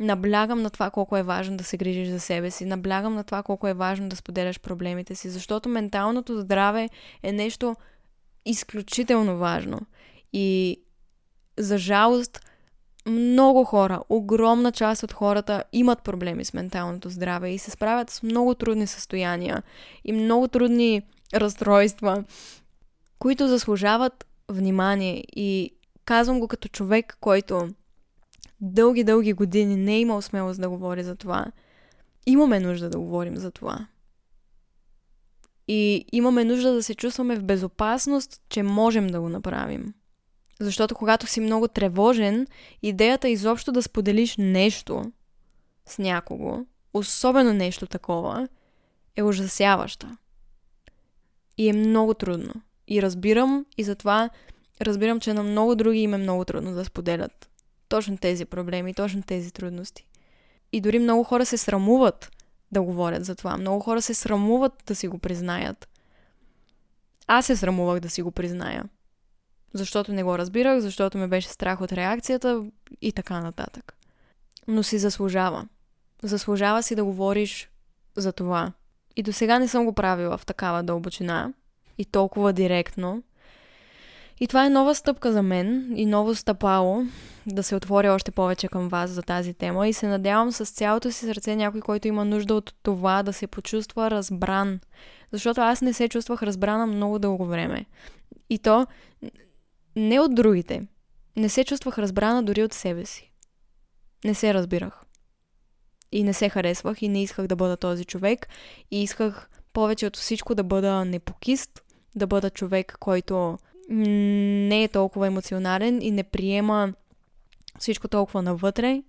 Наблягам на това колко е важно да се грижиш за себе си, наблягам на това колко е важно да споделяш проблемите си, защото менталното здраве е нещо изключително важно. И за жалост, много хора, огромна част от хората имат проблеми с менталното здраве и се справят с много трудни състояния и много трудни разстройства, които заслужават внимание. И казвам го като човек, който дълги-дълги години не е имал смелост да говори за това. Имаме нужда да говорим за това. И имаме нужда да се чувстваме в безопасност, че можем да го направим. Защото когато си много тревожен, идеята изобщо да споделиш нещо с някого, особено нещо такова, е ужасяваща. И е много трудно. И разбирам, и затова разбирам, че на много други им е много трудно да споделят точно тези проблеми, точно тези трудности. И дори много хора се срамуват да говорят за това. Много хора се срамуват да си го признаят. Аз се срамувах да си го призная. Защото не го разбирах, защото ме беше страх от реакцията и така нататък. Но си заслужава. Заслужава си да говориш за това. И до сега не съм го правила в такава дълбочина и толкова директно. И това е нова стъпка за мен и ново стъпало да се отворя още повече към вас за тази тема и се надявам с цялото си сърце някой, който има нужда от това да се почувства разбран. Защото аз не се чувствах разбрана много дълго време. И то не от другите. Не се чувствах разбрана дори от себе си. Не се разбирах. И не се харесвах и не исках да бъда този човек. И исках повече от всичко да бъда непокист, да бъда човек, който не е толкова емоционален и не приема всичко толкова навътре,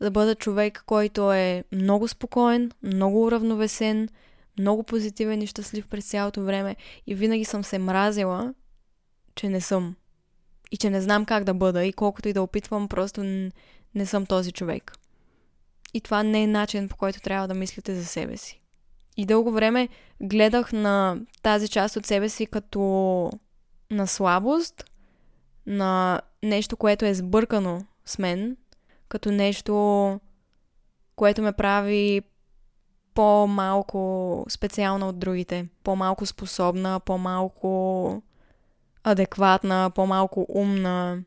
да бъда човек, който е много спокоен, много уравновесен, много позитивен и щастлив през цялото време и винаги съм се мразила, че не съм. И че не знам как да бъда и колкото и да опитвам, просто не съм този човек. И това не е начин по който трябва да мислите за себе си. И дълго време гледах на тази част от себе си като на слабост, на нещо, което е сбъркано с мен, като нещо, което ме прави по-малко специална от другите, по-малко способна, по-малко адекватна, по-малко умна.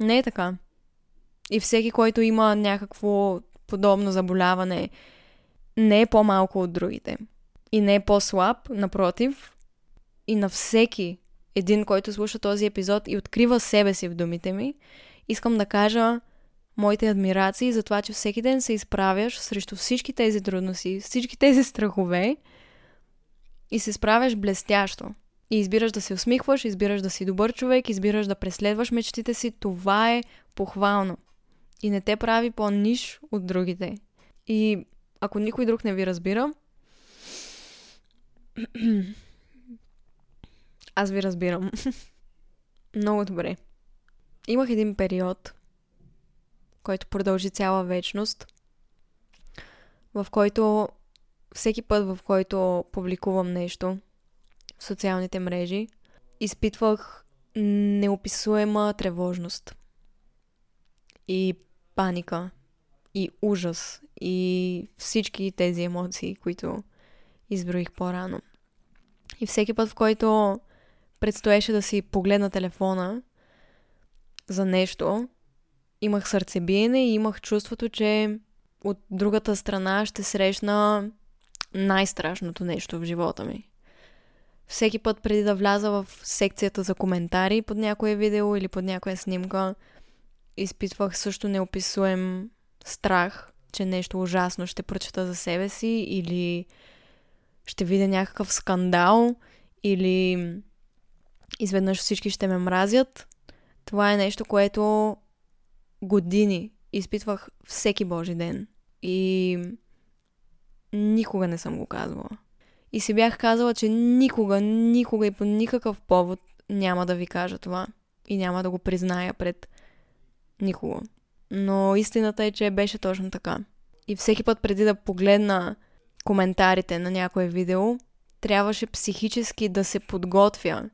Не е така. И всеки, който има някакво подобно заболяване, не е по-малко от другите. И не е по-слаб, напротив. И на всеки един, който слуша този епизод и открива себе си в думите ми, искам да кажа моите адмирации за това, че всеки ден се изправяш срещу всички тези трудности, всички тези страхове и се справяш блестящо. И избираш да се усмихваш, избираш да си добър човек, избираш да преследваш мечтите си. Това е похвално. И не те прави по-ниш от другите. И ако никой друг не ви разбира, аз ви разбирам. Много добре. Имах един период, който продължи цяла вечност, в който всеки път, в който публикувам нещо в социалните мрежи, изпитвах неописуема тревожност и паника и ужас и всички тези емоции, които изброих по-рано. И всеки път, в който предстоеше да си погледна телефона за нещо, имах сърцебиене и имах чувството, че от другата страна ще срещна най-страшното нещо в живота ми. Всеки път преди да вляза в секцията за коментари под някое видео или под някоя снимка, изпитвах също неописуем страх, че нещо ужасно ще прочета за себе си или ще видя някакъв скандал или изведнъж всички ще ме мразят. Това е нещо, което години изпитвах всеки Божи ден. И никога не съм го казвала. И си бях казала, че никога, никога и по никакъв повод няма да ви кажа това. И няма да го призная пред никого. Но истината е, че беше точно така. И всеки път преди да погледна коментарите на някое видео, трябваше психически да се подготвя,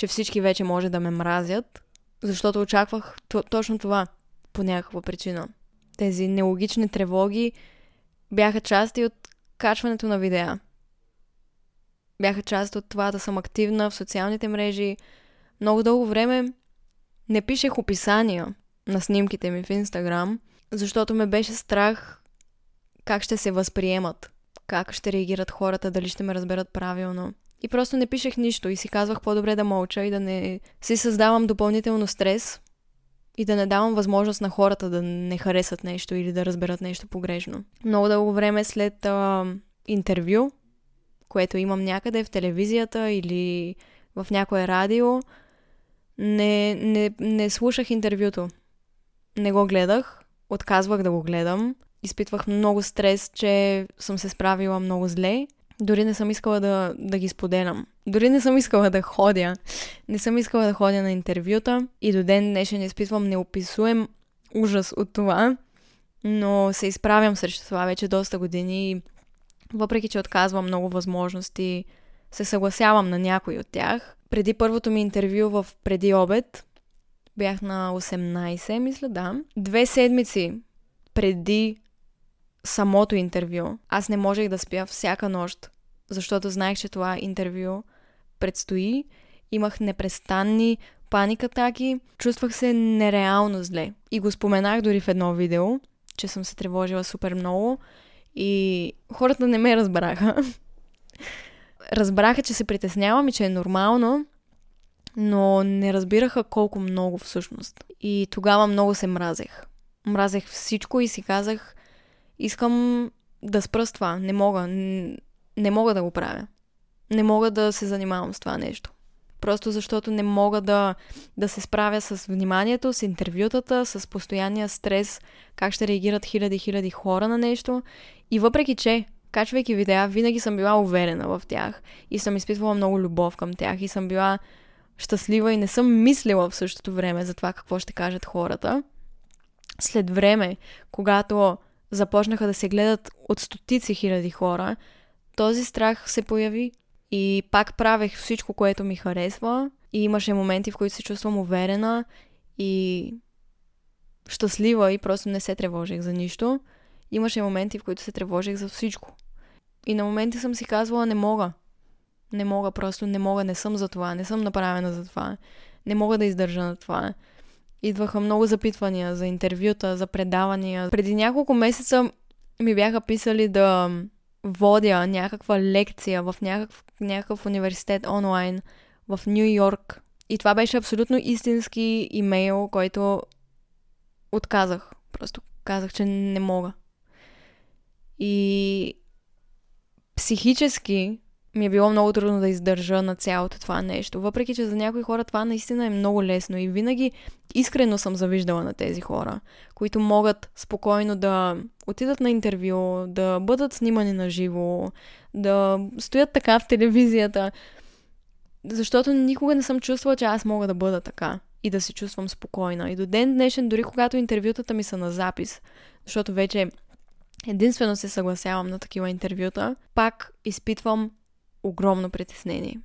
че всички вече може да ме мразят, защото очаквах точно това по някаква причина. Тези нелогични тревоги бяха части от качването на видеа. Бяха част от това да съм активна в социалните мрежи. Много дълго време не пишех описания на снимките ми в Инстаграм, защото ме беше страх как ще се възприемат, как ще реагират хората, дали ще ме разберат правилно. И просто не пишех нищо и си казвах по-добре да мълча и да не си създавам допълнително стрес и да не давам възможност на хората да не харесат нещо или да разберат нещо погрешно. Много дълго време след а, интервю, което имам някъде в телевизията или в някое радио, не, не, не слушах интервюто. Не го гледах, отказвах да го гледам. Изпитвах много стрес, че съм се справила много зле дори не съм искала да, да ги споделям. Дори не съм искала да ходя. Не съм искала да ходя на интервюта и до ден днешен изпитвам неописуем ужас от това, но се изправям срещу това вече доста години въпреки, че отказвам много възможности, се съгласявам на някои от тях. Преди първото ми интервю в преди обед, бях на 18, мисля, да. Две седмици преди самото интервю. Аз не можех да спя всяка нощ, защото знаех, че това интервю предстои. Имах непрестанни паникатаки, чувствах се нереално зле. И го споменах дори в едно видео, че съм се тревожила супер много и хората не ме разбраха. разбраха, че се притеснявам и че е нормално, но не разбираха колко много всъщност. И тогава много се мразех. Мразех всичко и си казах, искам да спра с това. Не мога. Не мога да го правя. Не мога да се занимавам с това нещо. Просто защото не мога да, да се справя с вниманието, с интервютата, с постоянния стрес, как ще реагират хиляди-хиляди хора на нещо. И въпреки, че качвайки видеа, винаги съм била уверена в тях и съм изпитвала много любов към тях и съм била щастлива и не съм мислила в същото време за това какво ще кажат хората. След време, когато започнаха да се гледат от стотици хиляди хора, този страх се появи И пак правех всичко, което ми харесва. И имаше моменти, в които се чувствам уверена и щастлива и просто не се тревожих за нищо. Имаше моменти, в които се тревожих за всичко. И на моменти съм си казвала, не мога. Не мога, просто не мога, не съм за това, не съм направена за това. Не мога да издържа на това. Идваха много запитвания за интервюта, за предавания. Преди няколко месеца ми бяха писали да водя някаква лекция в някакъв, някакъв университет онлайн в Нью Йорк. И това беше абсолютно истински имейл, който отказах. Просто казах, че не мога. И психически ми е било много трудно да издържа на цялото това нещо. Въпреки, че за някои хора това наистина е много лесно и винаги искрено съм завиждала на тези хора, които могат спокойно да отидат на интервю, да бъдат снимани на живо, да стоят така в телевизията. Защото никога не съм чувствала, че аз мога да бъда така и да се чувствам спокойна. И до ден днешен, дори когато интервютата ми са на запис, защото вече единствено се съгласявам на такива интервюта, пак изпитвам огромно притеснение.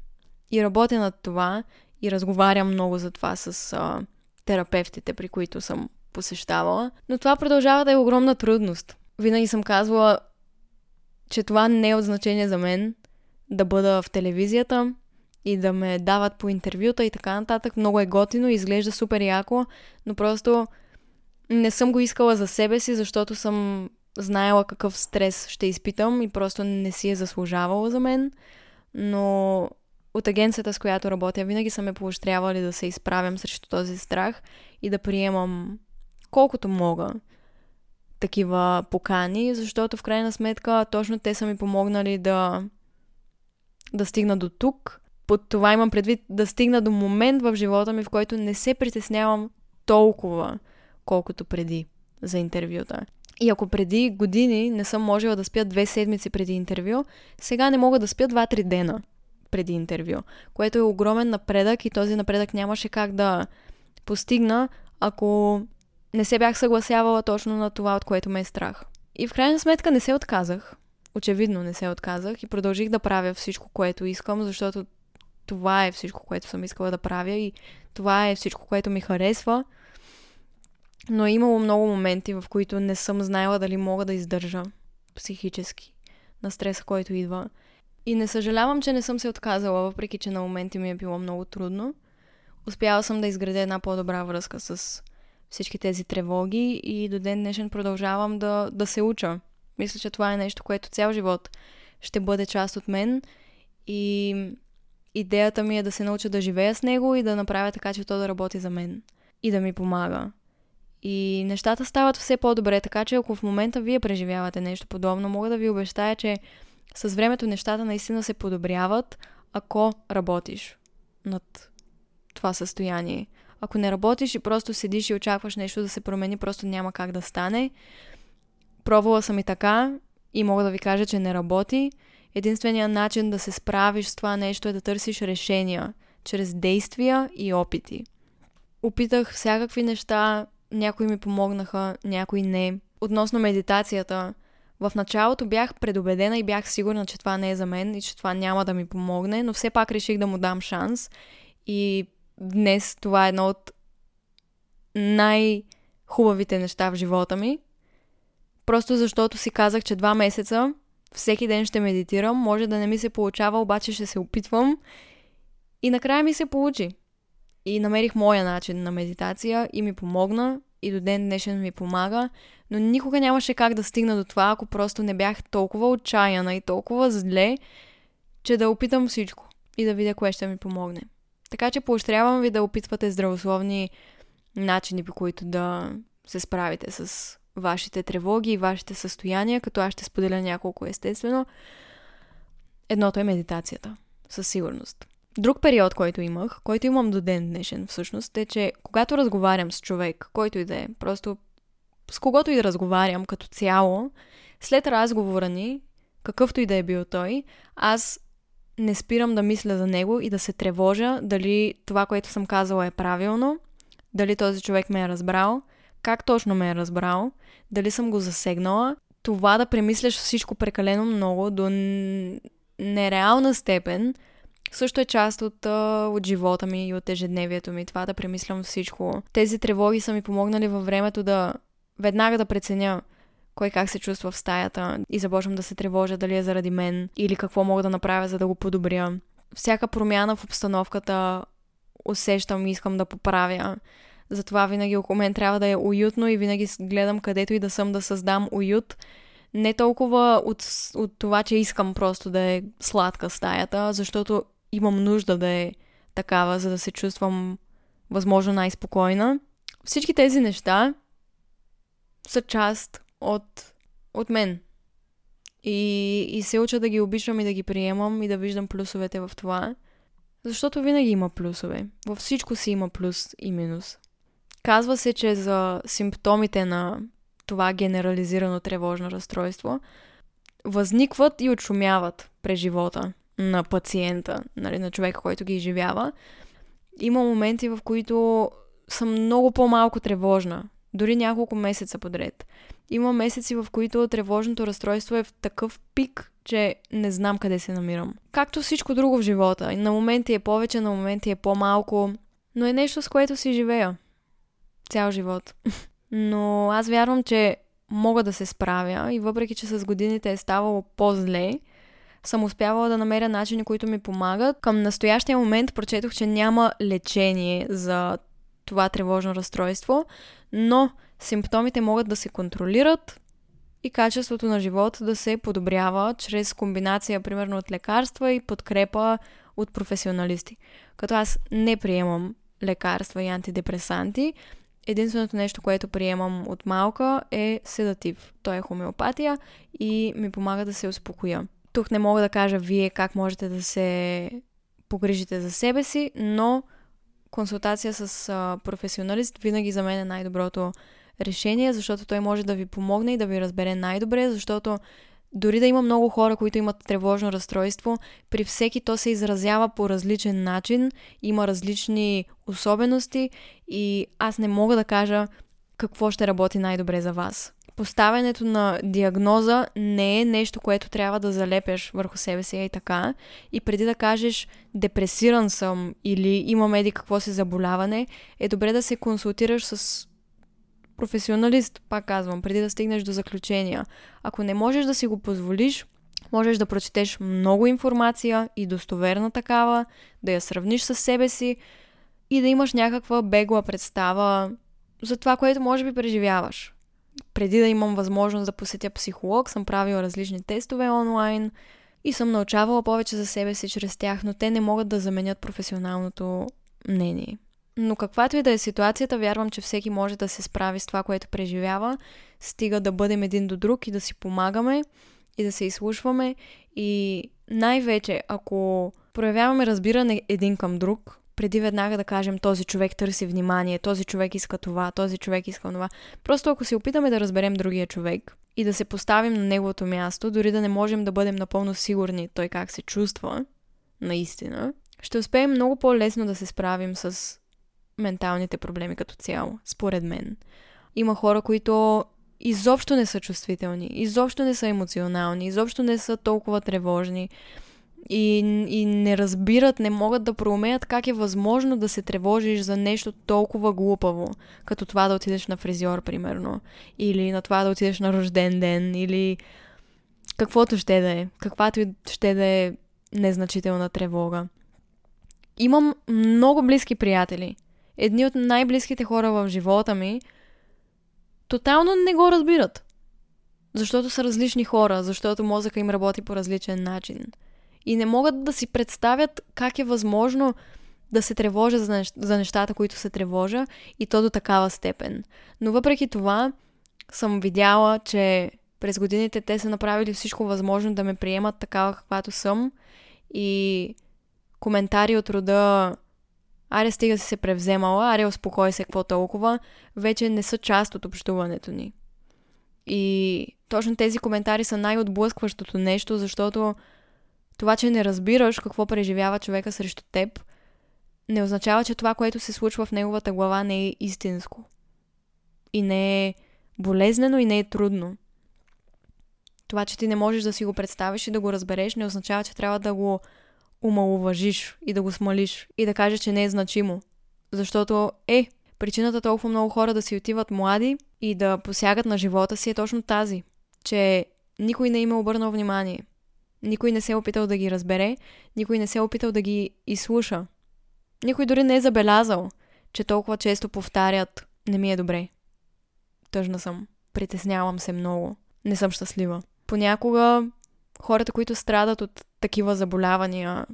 И работя над това и разговарям много за това с а, терапевтите, при които съм посещавала. Но това продължава да е огромна трудност. Винаги съм казвала, че това не е от значение за мен да бъда в телевизията и да ме дават по интервюта и така нататък. Много е готино, изглежда супер яко, но просто не съм го искала за себе си, защото съм знаела какъв стрес ще изпитам и просто не си е заслужавало за мен но от агенцията, с която работя, винаги са ме поощрявали да се изправям срещу този страх и да приемам колкото мога такива покани, защото в крайна сметка точно те са ми помогнали да, да стигна до тук. Под това имам предвид да стигна до момент в живота ми, в който не се притеснявам толкова, колкото преди за интервюта. И ако преди години не съм можела да спя две седмици преди интервю, сега не мога да спя два-три дена преди интервю, което е огромен напредък и този напредък нямаше как да постигна, ако не се бях съгласявала точно на това, от което ме е страх. И в крайна сметка не се отказах. Очевидно не се отказах и продължих да правя всичко, което искам, защото това е всичко, което съм искала да правя и това е всичко, което ми харесва – но е имало много моменти, в които не съм знаела дали мога да издържа психически на стреса, който идва. И не съжалявам, че не съм се отказала, въпреки че на моменти ми е било много трудно. Успяла съм да изградя една по-добра връзка с всички тези тревоги и до ден днешен продължавам да, да се уча. Мисля, че това е нещо, което цял живот ще бъде част от мен и идеята ми е да се науча да живея с него и да направя така, че то да работи за мен и да ми помага. И нещата стават все по-добре, така че ако в момента вие преживявате нещо подобно, мога да ви обещая, че с времето нещата наистина се подобряват, ако работиш над това състояние. Ако не работиш и просто седиш и очакваш нещо да се промени, просто няма как да стане. Пробвала съм и така и мога да ви кажа, че не работи. Единственият начин да се справиш с това нещо е да търсиш решения чрез действия и опити. Опитах всякакви неща, някои ми помогнаха, някои не. Относно медитацията, в началото бях предубедена и бях сигурна, че това не е за мен и че това няма да ми помогне, но все пак реших да му дам шанс. И днес това е едно от най-хубавите неща в живота ми. Просто защото си казах, че два месеца всеки ден ще медитирам. Може да не ми се получава, обаче ще се опитвам. И накрая ми се получи. И намерих моя начин на медитация и ми помогна и до ден днешен ми помага, но никога нямаше как да стигна до това, ако просто не бях толкова отчаяна и толкова зле, че да опитам всичко и да видя кое ще ми помогне. Така че поощрявам ви да опитвате здравословни начини, по които да се справите с вашите тревоги и вашите състояния, като аз ще споделя няколко естествено. Едното е медитацията, със сигурност. Друг период, който имах, който имам до ден днешен всъщност, е, че когато разговарям с човек, който и да е, просто с когото и да разговарям като цяло, след разговора ни, какъвто и да е бил той, аз не спирам да мисля за него и да се тревожа дали това, което съм казала е правилно, дали този човек ме е разбрал, как точно ме е разбрал, дали съм го засегнала. Това да премисляш всичко прекалено много до нереална степен също е част от, от живота ми и от ежедневието ми. Това да премислям всичко. Тези тревоги са ми помогнали във времето да веднага да преценя кой как се чувства в стаята и започвам да се тревожа дали е заради мен или какво мога да направя, за да го подобря. Всяка промяна в обстановката усещам и искам да поправя. Затова винаги около мен трябва да е уютно и винаги гледам където и да съм да създам уют. Не толкова от, от това, че искам просто да е сладка стаята, защото имам нужда да е такава, за да се чувствам възможно най-спокойна. Всички тези неща са част от, от мен. И, и се уча да ги обичам и да ги приемам и да виждам плюсовете в това. Защото винаги има плюсове. Във всичко си има плюс и минус. Казва се, че за симптомите на това генерализирано тревожно разстройство възникват и отшумяват през живота на пациента, нали, на човека, който ги изживява. Има моменти, в които съм много по-малко тревожна, дори няколко месеца подред. Има месеци, в които тревожното разстройство е в такъв пик, че не знам къде се намирам. Както всичко друго в живота. На моменти е повече, на моменти е по-малко, но е нещо, с което си живея. Цял живот. Но аз вярвам, че мога да се справя и въпреки, че с годините е ставало по-зле, съм успявала да намеря начини, които ми помагат. Към настоящия момент прочетох, че няма лечение за това тревожно разстройство, но симптомите могат да се контролират и качеството на живот да се подобрява чрез комбинация, примерно, от лекарства и подкрепа от професионалисти. Като аз не приемам лекарства и антидепресанти, единственото нещо, което приемам от малка е седатив. Той е хомеопатия и ми помага да се успокоя. Тук не мога да кажа вие как можете да се погрижите за себе си, но консултация с а, професионалист винаги за мен е най-доброто решение, защото той може да ви помогне и да ви разбере най-добре, защото дори да има много хора, които имат тревожно разстройство, при всеки то се изразява по различен начин, има различни особености и аз не мога да кажа какво ще работи най-добре за вас. Поставянето на диагноза не е нещо, което трябва да залепяш върху себе си и така. И преди да кажеш депресиран съм или имам еди какво си заболяване, е добре да се консултираш с професионалист, пак казвам, преди да стигнеш до заключения. Ако не можеш да си го позволиш, можеш да прочетеш много информация и достоверна такава, да я сравниш с себе си и да имаш някаква бегла представа за това, което може би преживяваш. Преди да имам възможност да посетя психолог, съм правила различни тестове онлайн и съм научавала повече за себе си чрез тях, но те не могат да заменят професионалното мнение. Но каквато и да е ситуацията, вярвам, че всеки може да се справи с това, което преживява, стига да бъдем един до друг и да си помагаме и да се изслушваме и най-вече, ако проявяваме разбиране един към друг, преди веднага да кажем този човек търси внимание, този човек иска това, този човек иска това. Просто ако се опитаме да разберем другия човек и да се поставим на неговото място, дори да не можем да бъдем напълно сигурни той как се чувства, наистина, ще успеем много по-лесно да се справим с менталните проблеми като цяло, според мен. Има хора, които изобщо не са чувствителни, изобщо не са емоционални, изобщо не са толкова тревожни и, и не разбират, не могат да проумеят как е възможно да се тревожиш за нещо толкова глупаво, като това да отидеш на фризьор, примерно, или на това да отидеш на рожден ден, или каквото ще да е, каквато и ще да е незначителна тревога. Имам много близки приятели, едни от най-близките хора в живота ми, тотално не го разбират. Защото са различни хора, защото мозъка им работи по различен начин. И не могат да си представят как е възможно да се тревожа за, нещ- за нещата, които се тревожа и то до такава степен. Но въпреки това съм видяла, че през годините те са направили всичко възможно да ме приемат такава каквато съм и коментари от рода аре стига си се превземала, аре успокой се, какво толкова, вече не са част от общуването ни. И точно тези коментари са най-отблъскващото нещо, защото това, че не разбираш какво преживява човека срещу теб, не означава, че това, което се случва в неговата глава, не е истинско. И не е болезнено и не е трудно. Това, че ти не можеш да си го представиш и да го разбереш, не означава, че трябва да го умалуважиш и да го смалиш и да кажеш, че не е значимо. Защото е, причината толкова много хора да си отиват млади и да посягат на живота си е точно тази, че никой не им е обърнал внимание. Никой не се е опитал да ги разбере, никой не се е опитал да ги изслуша. Никой дори не е забелязал, че толкова често повтарят «Не ми е добре». Тъжна съм. Притеснявам се много. Не съм щастлива. Понякога хората, които страдат от такива заболявания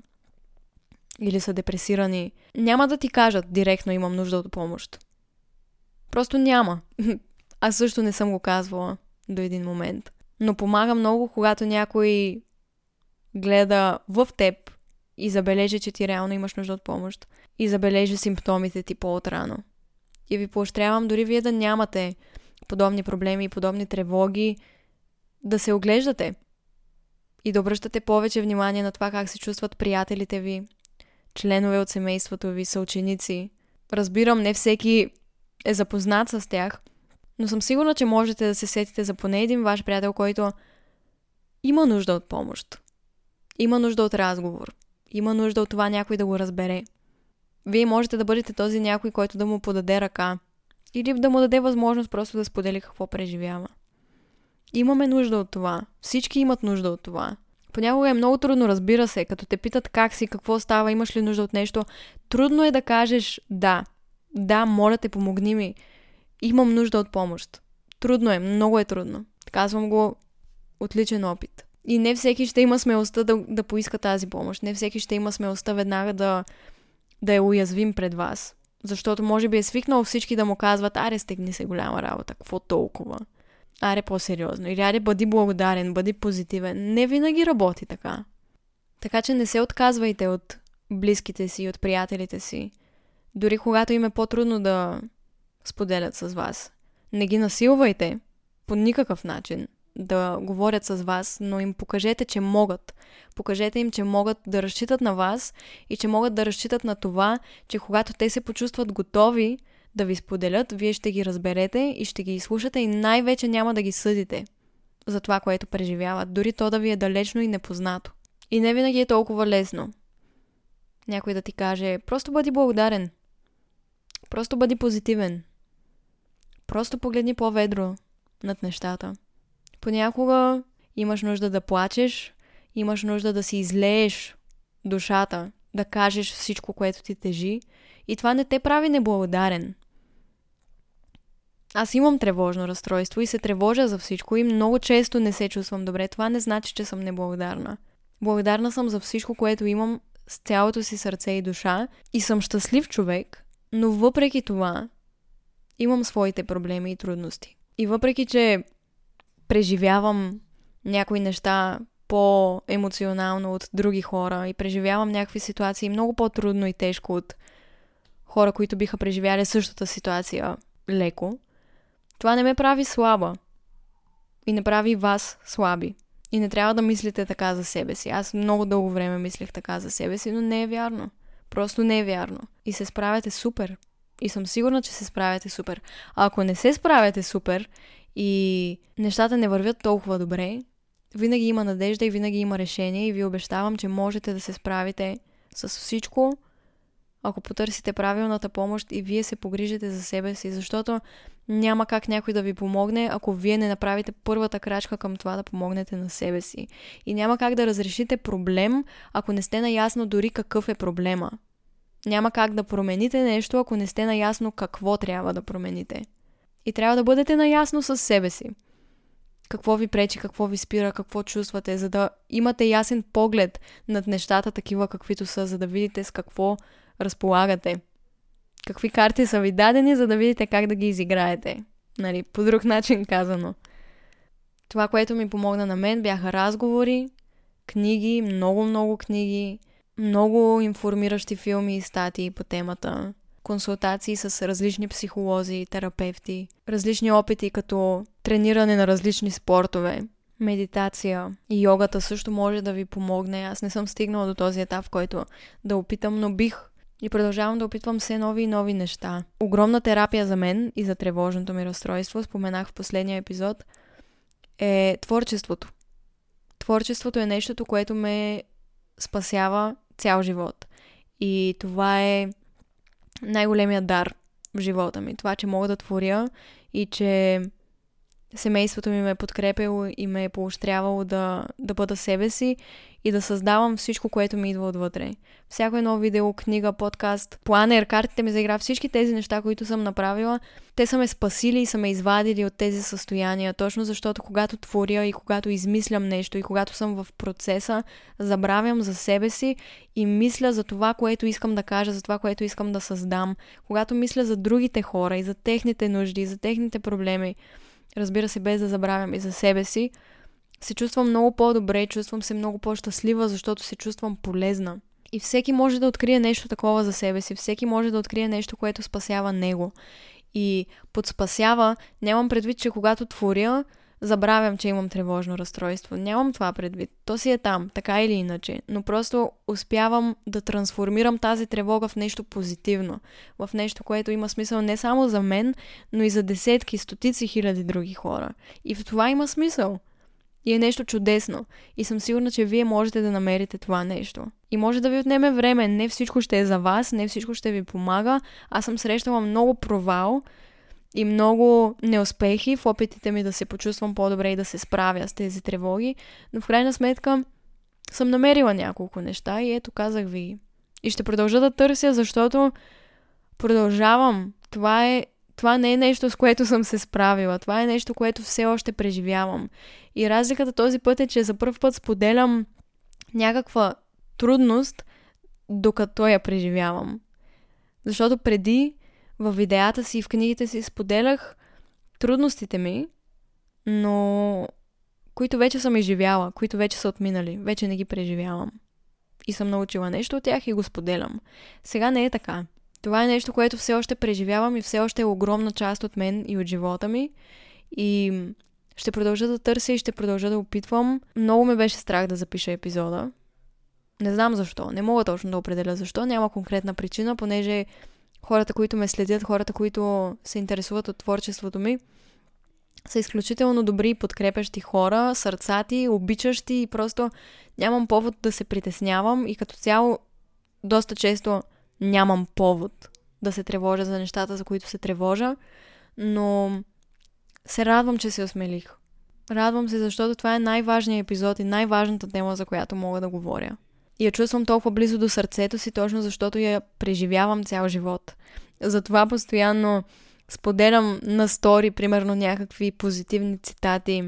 или са депресирани, няма да ти кажат директно имам нужда от помощ. Просто няма. Аз също не съм го казвала до един момент. Но помага много, когато някой гледа в теб и забележи, че ти реално имаш нужда от помощ. И забележи симптомите ти по-отрано. И ви поощрявам дори вие да нямате подобни проблеми и подобни тревоги, да се оглеждате и да обръщате повече внимание на това как се чувстват приятелите ви, членове от семейството ви, съученици. Разбирам, не всеки е запознат с тях, но съм сигурна, че можете да се сетите за поне един ваш приятел, който има нужда от помощ. Има нужда от разговор. Има нужда от това някой да го разбере. Вие можете да бъдете този някой, който да му подаде ръка. Или да му даде възможност просто да сподели какво преживява. Имаме нужда от това. Всички имат нужда от това. Понякога е много трудно, разбира се, като те питат как си, какво става, имаш ли нужда от нещо. Трудно е да кажеш да. Да, моля те, помогни ми. Имам нужда от помощ. Трудно е, много е трудно. Казвам го от личен опит. И не всеки ще има смелостта да, да поиска тази помощ. Не всеки ще има смелостта веднага да, да е уязвим пред вас. Защото може би е свикнал всички да му казват, аре стегни се голяма работа, какво толкова? Аре по-сериозно. Или аре бъди благодарен, бъди позитивен. Не винаги работи така. Така че не се отказвайте от близките си, от приятелите си. Дори когато им е по-трудно да споделят с вас. Не ги насилвайте по никакъв начин да говорят с вас, но им покажете, че могат. Покажете им, че могат да разчитат на вас и че могат да разчитат на това, че когато те се почувстват готови да ви споделят, вие ще ги разберете и ще ги изслушате и най-вече няма да ги съдите за това, което преживяват, дори то да ви е далечно и непознато. И не винаги е толкова лесно. Някой да ти каже, просто бъди благодарен. Просто бъди позитивен. Просто погледни по-ведро над нещата. Понякога имаш нужда да плачеш, имаш нужда да си излееш душата, да кажеш всичко, което ти тежи. И това не те прави неблагодарен. Аз имам тревожно разстройство и се тревожа за всичко и много често не се чувствам добре. Това не значи, че съм неблагодарна. Благодарна съм за всичко, което имам с цялото си сърце и душа и съм щастлив човек, но въпреки това имам своите проблеми и трудности. И въпреки, че преживявам някои неща по-емоционално от други хора и преживявам някакви ситуации много по-трудно и тежко от хора, които биха преживяли същата ситуация леко, това не ме прави слаба. И не прави вас слаби. И не трябва да мислите така за себе си. Аз много дълго време мислех така за себе си, но не е вярно. Просто не е вярно. И се справяте супер. И съм сигурна, че се справяте супер. А ако не се справяте супер и нещата не вървят толкова добре, винаги има надежда и винаги има решение и ви обещавам, че можете да се справите с всичко, ако потърсите правилната помощ и вие се погрижите за себе си, защото няма как някой да ви помогне, ако вие не направите първата крачка към това да помогнете на себе си. И няма как да разрешите проблем, ако не сте наясно дори какъв е проблема. Няма как да промените нещо, ако не сте наясно какво трябва да промените. И трябва да бъдете наясно с себе си. Какво ви пречи, какво ви спира, какво чувствате, за да имате ясен поглед над нещата такива каквито са, за да видите с какво разполагате. Какви карти са ви дадени, за да видите как да ги изиграете. Нали, по друг начин казано. Това, което ми помогна на мен, бяха разговори, книги, много-много книги, много информиращи филми и статии по темата, консултации с различни психолози терапевти, различни опити като трениране на различни спортове, медитация и йогата също може да ви помогне. Аз не съм стигнала до този етап, в който да опитам, но бих и продължавам да опитвам все нови и нови неща. Огромна терапия за мен и за тревожното ми разстройство, споменах в последния епизод, е творчеството. творчеството е нещото, което ме спасява цял живот. И това е най-големият дар в живота ми. Това, че мога да творя и че семейството ми ме е подкрепило и ме е поощрявало да, да бъда себе си и да създавам всичко, което ми идва отвътре. Всяко едно видео, книга, подкаст, планер, картите ми за игра, всички тези неща, които съм направила, те са ме спасили и са ме извадили от тези състояния, точно защото когато творя и когато измислям нещо и когато съм в процеса, забравям за себе си и мисля за това, което искам да кажа, за това, което искам да създам. Когато мисля за другите хора и за техните нужди, за техните проблеми, разбира се, без да забравям и за себе си, се чувствам много по-добре, чувствам се много по-щастлива, защото се чувствам полезна. И всеки може да открие нещо такова за себе си, всеки може да открие нещо, което спасява него. И под спасява, нямам предвид, че когато творя, забравям, че имам тревожно разстройство. Нямам това предвид. То си е там, така или иначе. Но просто успявам да трансформирам тази тревога в нещо позитивно. В нещо, което има смисъл не само за мен, но и за десетки, стотици хиляди други хора. И в това има смисъл. И е нещо чудесно. И съм сигурна, че вие можете да намерите това нещо. И може да ви отнеме време. Не всичко ще е за вас, не всичко ще ви помага. Аз съм срещала много провал и много неуспехи в опитите ми да се почувствам по-добре и да се справя с тези тревоги. Но в крайна сметка съм намерила няколко неща и ето казах ви. И ще продължа да търся, защото продължавам. Това е това не е нещо, с което съм се справила. Това е нещо, което все още преживявам. И разликата този път е, че за първ път споделям някаква трудност, докато я преживявам. Защото преди в видеята си и в книгите си споделях трудностите ми, но които вече съм изживяла, които вече са отминали, вече не ги преживявам. И съм научила нещо от тях и го споделям. Сега не е така. Това е нещо, което все още преживявам и все още е огромна част от мен и от живота ми. И ще продължа да търся и ще продължа да опитвам. Много ме беше страх да запиша епизода. Не знам защо. Не мога точно да определя защо. Няма конкретна причина, понеже хората, които ме следят, хората, които се интересуват от творчеството ми, са изключително добри и подкрепящи хора, сърцати, обичащи и просто нямам повод да се притеснявам и като цяло доста често нямам повод да се тревожа за нещата, за които се тревожа, но се радвам, че се осмелих. Радвам се, защото това е най-важният епизод и най-важната тема, за която мога да говоря. Я чувствам толкова близо до сърцето си, точно защото я преживявам цял живот. Затова постоянно споделям на стори, примерно, някакви позитивни цитати.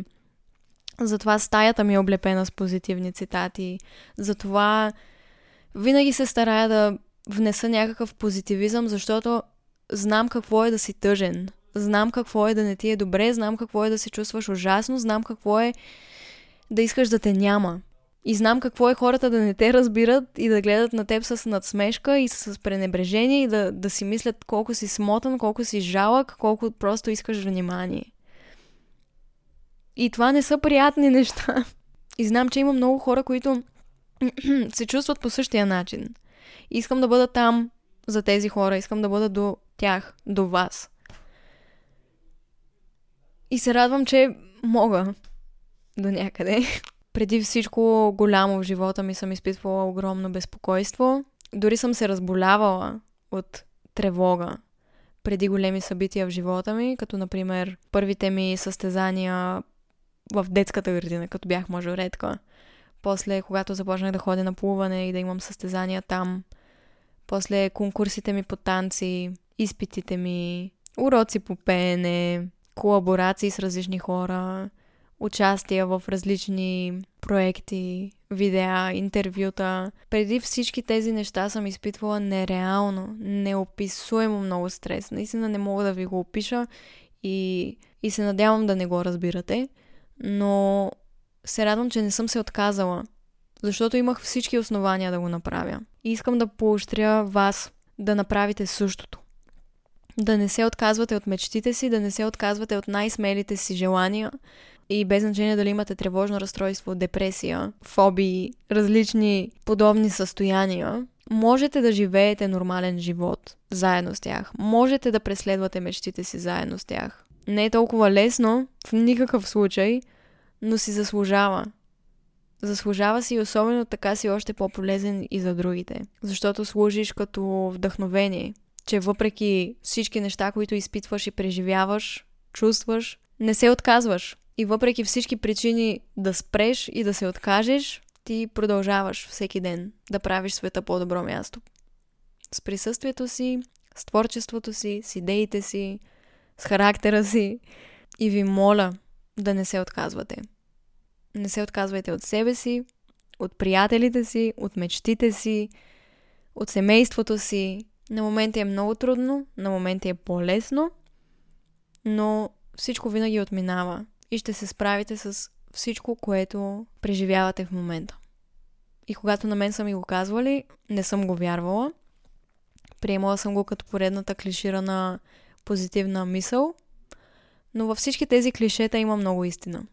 Затова стаята ми е облепена с позитивни цитати. Затова винаги се старая да внеса някакъв позитивизъм, защото знам какво е да си тъжен. Знам какво е да не ти е добре, знам какво е да се чувстваш ужасно, знам какво е да искаш да те няма. И знам какво е хората да не те разбират и да гледат на теб с надсмешка и с пренебрежение и да, да си мислят колко си смотан, колко си жалък, колко просто искаш внимание. И това не са приятни неща. И знам, че има много хора, които се чувстват по същия начин. Искам да бъда там за тези хора, искам да бъда до тях, до вас. И се радвам, че мога до някъде. Преди всичко голямо в живота ми съм изпитвала огромно безпокойство. Дори съм се разболявала от тревога преди големи събития в живота ми, като например първите ми състезания в детската градина, като бях мажоретка. После, когато започнах да ходя на плуване и да имам състезания там. После конкурсите ми по танци, изпитите ми, уроци по пеене, колаборации с различни хора, участия в различни проекти, видеа, интервюта. Преди всички тези неща съм изпитвала нереално, неописуемо много стрес. Наистина не мога да ви го опиша и, и се надявам да не го разбирате, но се радвам, че не съм се отказала, защото имах всички основания да го направя. И искам да поощря вас да направите същото. Да не се отказвате от мечтите си, да не се отказвате от най-смелите си желания, и без значение дали имате тревожно разстройство, депресия, фобии, различни подобни състояния, можете да живеете нормален живот заедно с тях. Можете да преследвате мечтите си заедно с тях. Не е толкова лесно, в никакъв случай, но си заслужава. Заслужава си и особено така си още по-полезен и за другите. Защото служиш като вдъхновение, че въпреки всички неща, които изпитваш и преживяваш, чувстваш, не се отказваш. И въпреки всички причини да спреш и да се откажеш, ти продължаваш всеки ден да правиш света по-добро място. С присъствието си, с творчеството си, с идеите си, с характера си. И ви моля да не се отказвате. Не се отказвайте от себе си, от приятелите си, от мечтите си, от семейството си. На моменти е много трудно, на моменти е по-лесно, но всичко винаги отминава и ще се справите с всичко, което преживявате в момента. И когато на мен са ми го казвали, не съм го вярвала. Приемала съм го като поредната клиширана позитивна мисъл. Но във всички тези клишета има много истина.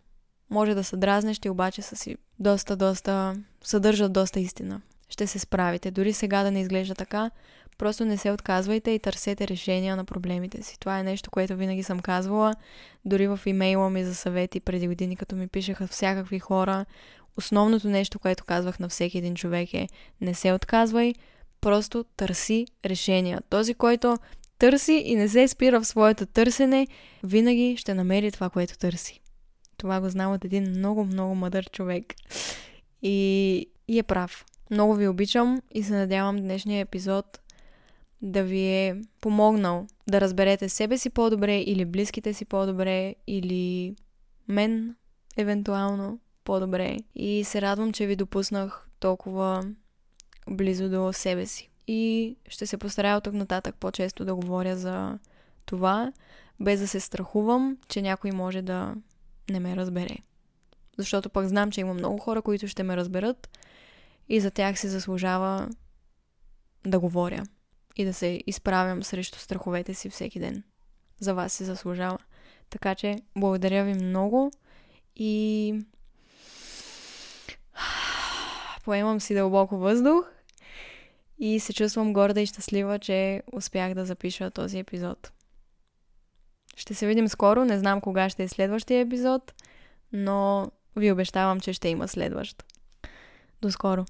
Може да са дразнещи, обаче са си доста, доста, съдържат доста истина. Ще се справите. Дори сега да не изглежда така, просто не се отказвайте и търсете решения на проблемите си. Това е нещо, което винаги съм казвала. Дори в имейла ми за съвети преди години, като ми пишеха всякакви хора, основното нещо, което казвах на всеки един човек е не се отказвай, просто търси решения. Този, който търси и не се спира в своето търсене, винаги ще намери това, което търси. Това го знам от един много, много мъдър човек. И, и е прав. Много ви обичам и се надявам днешния епизод да ви е помогнал да разберете себе си по-добре или близките си по-добре или мен евентуално по-добре. И се радвам, че ви допуснах толкова близо до себе си. И ще се постарая от тук нататък по-често да говоря за това, без да се страхувам, че някой може да не ме разбере. Защото пък знам, че има много хора, които ще ме разберат и за тях се заслужава да говоря и да се изправям срещу страховете си всеки ден. За вас се заслужава. Така че, благодаря ви много и поемам си дълбоко въздух и се чувствам горда и щастлива, че успях да запиша този епизод. Ще се видим скоро, не знам кога ще е следващия епизод, но ви обещавам, че ще има следващ. До скоро!